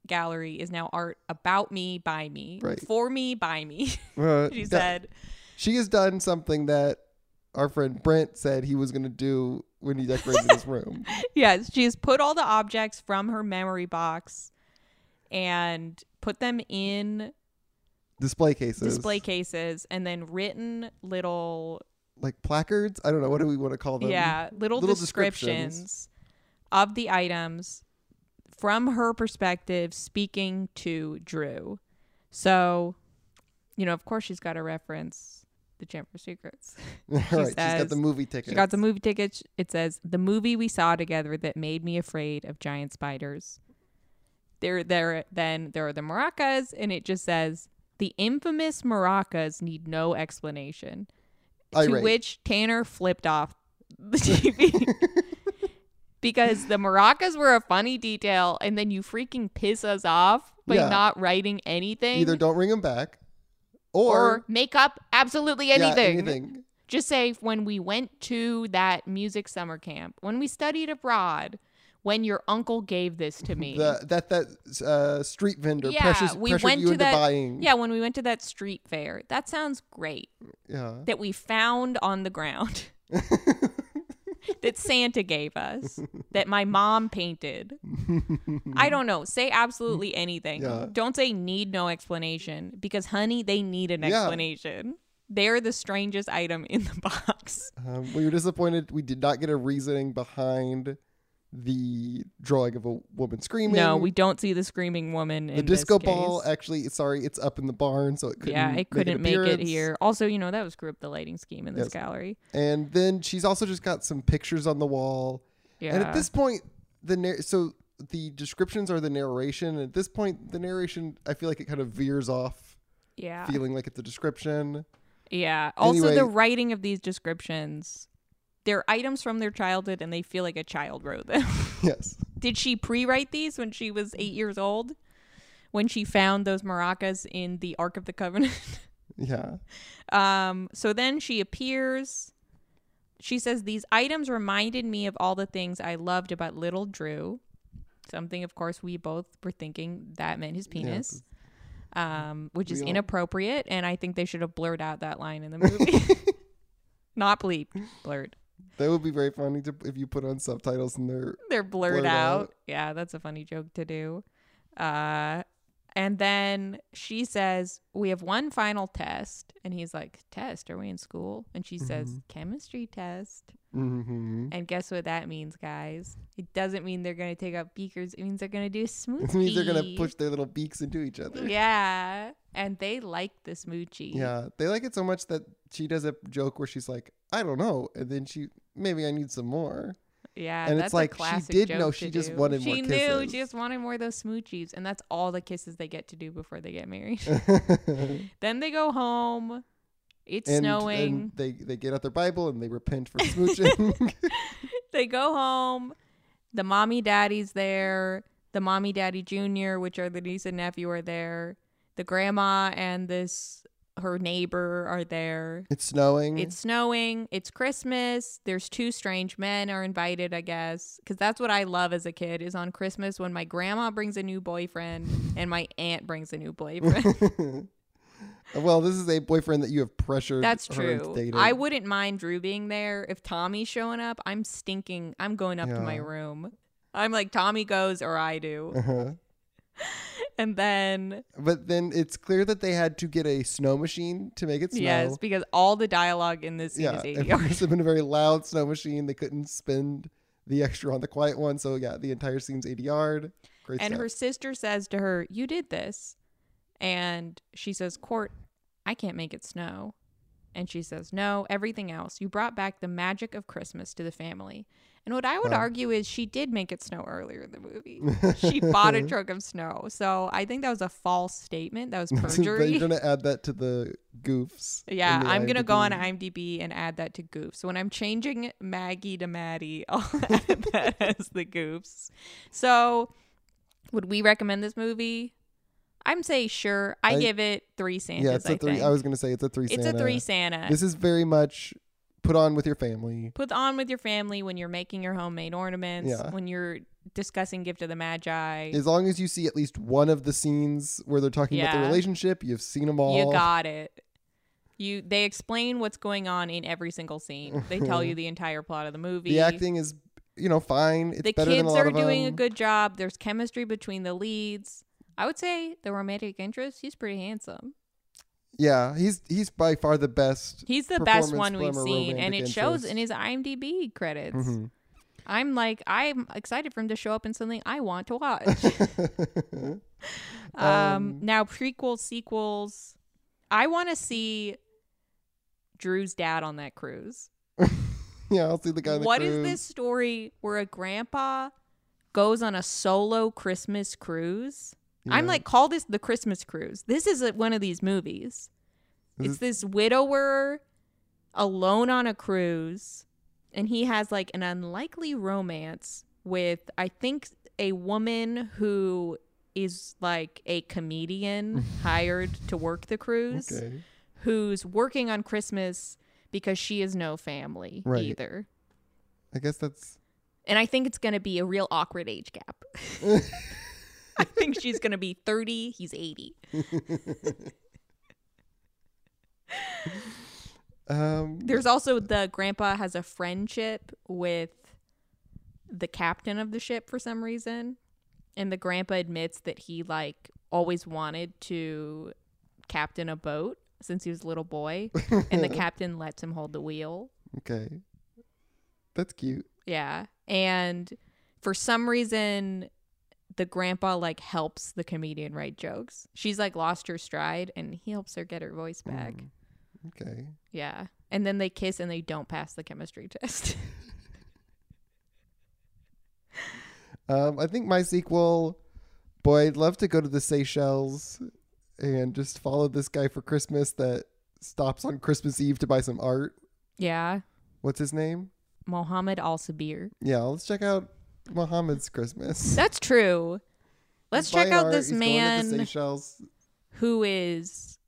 gallery is now art about me, by me, Right. for me, by me. Uh, she that- said, she has done something that our friend Brent said he was going to do when he decorated his room. yes, she's put all the objects from her memory box and put them in Display cases. display cases and then written little like placards. I don't know what do we want to call them. yeah little, little descriptions, descriptions. of the items from her perspective speaking to drew so you know of course she's got a reference the chamber of secrets All right, she's got the movie ticket. she got the movie tickets it says the movie we saw together that made me afraid of giant spiders there there then there are the maracas and it just says the infamous maracas need no explanation to which Tanner flipped off the TV. because the maracas were a funny detail, and then you freaking piss us off by Yeah. not writing anything. Either don't ring them back, or, or, make up absolutely yeah, anything. anything. Just say when we went to that music summer camp, when we studied abroad, when your uncle gave this to me. The, that that uh, street vendor Yeah, pressures, we went you to into that- buying. yeah, when we went to that street fair. That sounds great. Yeah. that we found on the ground that Santa gave us that my mom painted. I don't know. Say absolutely anything. Yeah. Don't say need no explanation because honey, they need an Yeah. explanation. They're the strangest item in the box. Um, we were disappointed we did not get a reasoning behind the drawing of a woman screaming. No, we don't see the screaming woman the in this disco ball case. actually sorry, it's up in the barn, so it couldn't yeah, it couldn't an make, it here. Also, you know, that was screw up the lighting scheme in this Yes. gallery. And then she's also just got some pictures on the wall. Yeah. And at this point, the nar- so the descriptions are the narration. And at this point, the narration, I feel like it kind of veers off, yeah. feeling like it's a description. Yeah. Also, Anyway- the writing of these descriptions, they're items from their childhood and they feel like a child wrote them. Yes. Did she pre write these when she was eight years old? When she found those maracas in the Ark of the Covenant? Yeah. um, so then she appears. She says, These items reminded me of all the things I loved about little Drew. Something, of course, we both were thinking that meant his penis, um, which is inappropriate. And I think they should have blurred out that line in the movie. Not bleep, blurred. That would be very funny to if you put on subtitles and they're They're blurred, Blurred out. out. Yeah, that's a funny joke to do. Uh, and then she says, We have one final test. And he's like, Test? Are we in school? And she says, Mm-hmm. Chemistry test. hmm And guess what that means, guys? It doesn't mean they're going to take out beakers. It means they're going to do a smoochie. It means they're gonna push their little beaks into each other. Yeah. And they like the smoochie. Yeah, they like it so much that she does a joke where she's like, "I don't know," and then she maybe I need some more. Yeah, And it's like, she did know she just do. wanted more She knew she just wanted more of those smoochies, and that's all the kisses they get to do before they get married. then they go home. It's and, snowing. and they they get out their Bible and they repent for smooching. they go home. The mommy daddy's there. The mommy daddy junior, which are the niece and nephew, are there. The grandma and this her neighbor are there. it's snowing. It's snowing. It's Christmas. There's two strange men are invited, I guess, because that's what I love as a kid. Is on Christmas when my grandma brings a new boyfriend and my aunt brings a new boyfriend. well, this is a boyfriend that you have pressured. that's true. I wouldn't mind Drew being there. If Tommy's showing up, I'm stinking. I'm going up to my room. I'm like Tommy goes or I do, Uh-huh. and then But then it's clear that they had to get a snow machine to make it snow. yes, because all the dialogue in this scene yeah, is it ADR. must have been a very loud snow machine. They couldn't spend the extra on the quiet one, so yeah, the entire scene's yard. Great And stuff. her sister says to her, You did this. And she says, Court, I can't make it snow. And she says, No, everything else. You brought back the magic of Christmas to the family. And what I would Wow. argue is she did make it snow earlier in the movie. she bought a truck of snow. So I think that was a false statement. That was But perjury. you're gonna add that to the goofs. Yeah, the I'm gonna go on IMDb. IMDb and add that to goofs. So when I'm changing Maggie to Maddie, I'll add that as the goofs. So, would we recommend this movie? I'm say sure. I, I- give it three Santas. Yeah, it's a three. think I was gonna say it's a three. it's Santa. a three Santa. This is very much put on with your family. Put on with your family when you're making your homemade ornaments. Yeah. When you're discussing Gift of the Magi. As long as you see at least one of the scenes where they're talking about the relationship, you've seen them all. You got it. You they explain what's going on in every single scene. They tell you the entire plot of the movie. the acting is, you know, fine. It's the better than a kids are of doing a um, good job. There's chemistry between the leads. I would say the romantic interest, he's pretty handsome. Yeah, he's he's by far the best. He's the best one we've seen, and it romantic shows in his IMDb credits. Mhm. I'm like, I'm excited for him to show up in something I want to watch. um, now prequels, sequels. I want to see Drew's dad on that cruise. yeah, I'll see the guy. the What is this story where a grandpa goes on a solo Christmas cruise? I'm like, call this the Christmas cruise. This is a, one of these movies. This it's this widower alone on a cruise, and he has like an unlikely romance with, I think, a woman who is like a comedian hired to work the cruise, Okay. who's working on Christmas because she has no family Right. either. I guess that's And I think it's going to be a real awkward age gap. I think she's going to be 30, he's 80. um There's also the grandpa has a friendship with the captain of the ship for some reason. And the grandpa admits that he like always wanted to captain a boat since he was a little boy and the captain lets him hold the wheel. okay. That's cute. Yeah. And for some reason the grandpa like helps the comedian write jokes. She's like lost her stride and he helps her get her voice back. Mm, Okay. Yeah. And then they kiss and they don't pass the chemistry test. Um, I think my sequel, boy, I'd love to go to the Seychelles and just follow this guy for Christmas that stops on Christmas Eve to buy some art. yeah. What's his name? Mohammed Al Sabir. Yeah, let's check out Mohammed's Christmas. That's true. Let's check out this he's going to the man who is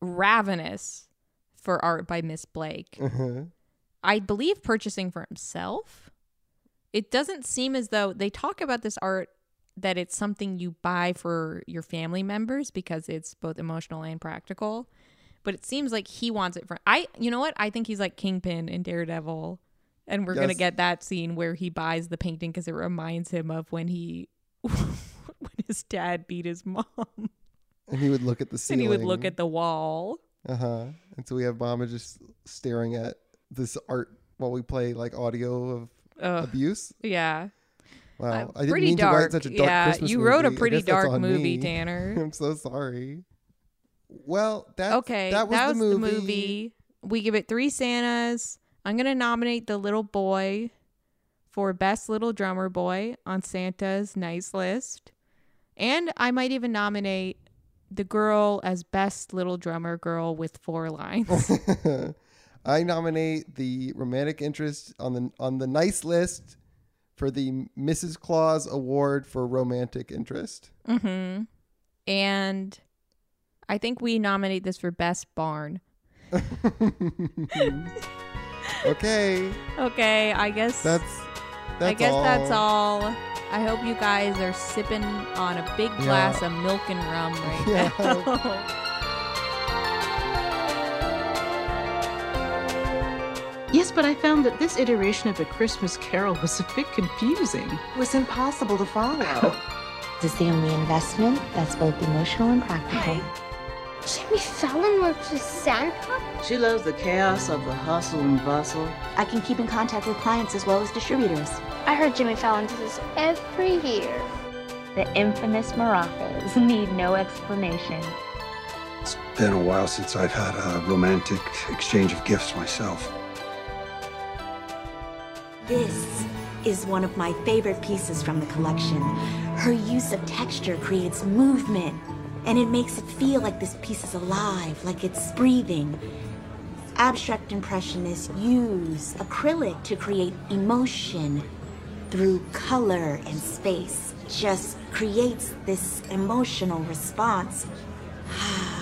ravenous for art by Miss Blake. Uh-huh. I believe purchasing for himself. It doesn't seem as though they talk about this art that it's something you buy for your family members because it's both emotional and practical. But it seems like he wants it for I you know what? I think he's like Kingpin in Daredevil. And we're going to get that scene where he buys the painting cuz it reminds him of when he when his dad beat his mom. And he would look at the ceiling And he would look at the wall. Uh huh. And so we have Mohammed just staring at this art while we play like audio of Ugh, abuse. yeah. Wow. Uh, I didn't mean dark. to write such a dark yeah, Christmas you wrote a movie. I pretty dark movie, me. Tanner. I'm so sorry. Well, that okay, that was, the, movie. We give it three Santas. I'm gonna nominate the little boy for best little drummer boy on Santa's nice list, and I might even nominate the girl as best little drummer girl with four lines. I nominate the romantic interest on the on the nice list for the Mrs. Claus Award for romantic interest. mm-hmm. And I think we nominate this for best barn. okay, Okay, I guess that's that's I guess all. that's all. I hope you guys are sipping on a big Yeah. glass of milk and rum right Yeah. now. Yes, but I found that this iteration of A Christmas Carol was a bit confusing. It was impossible to follow. This is the only investment that's both emotional and practical. Jimmy Fallon works with Santa? She loves the chaos of the hustle and bustle. I can keep in contact with clients as well as distributors. I heard Jimmy Fallon does this every year. The infamous maracas need no explanation. It's been a while since I've had a romantic exchange of gifts myself. This is one of my favorite pieces from the collection. Her use of texture creates movement, and it makes it feel like this piece is alive, like it's breathing. Abstract Impressionists use acrylic to create emotion through color and space. Just creates this emotional response ah.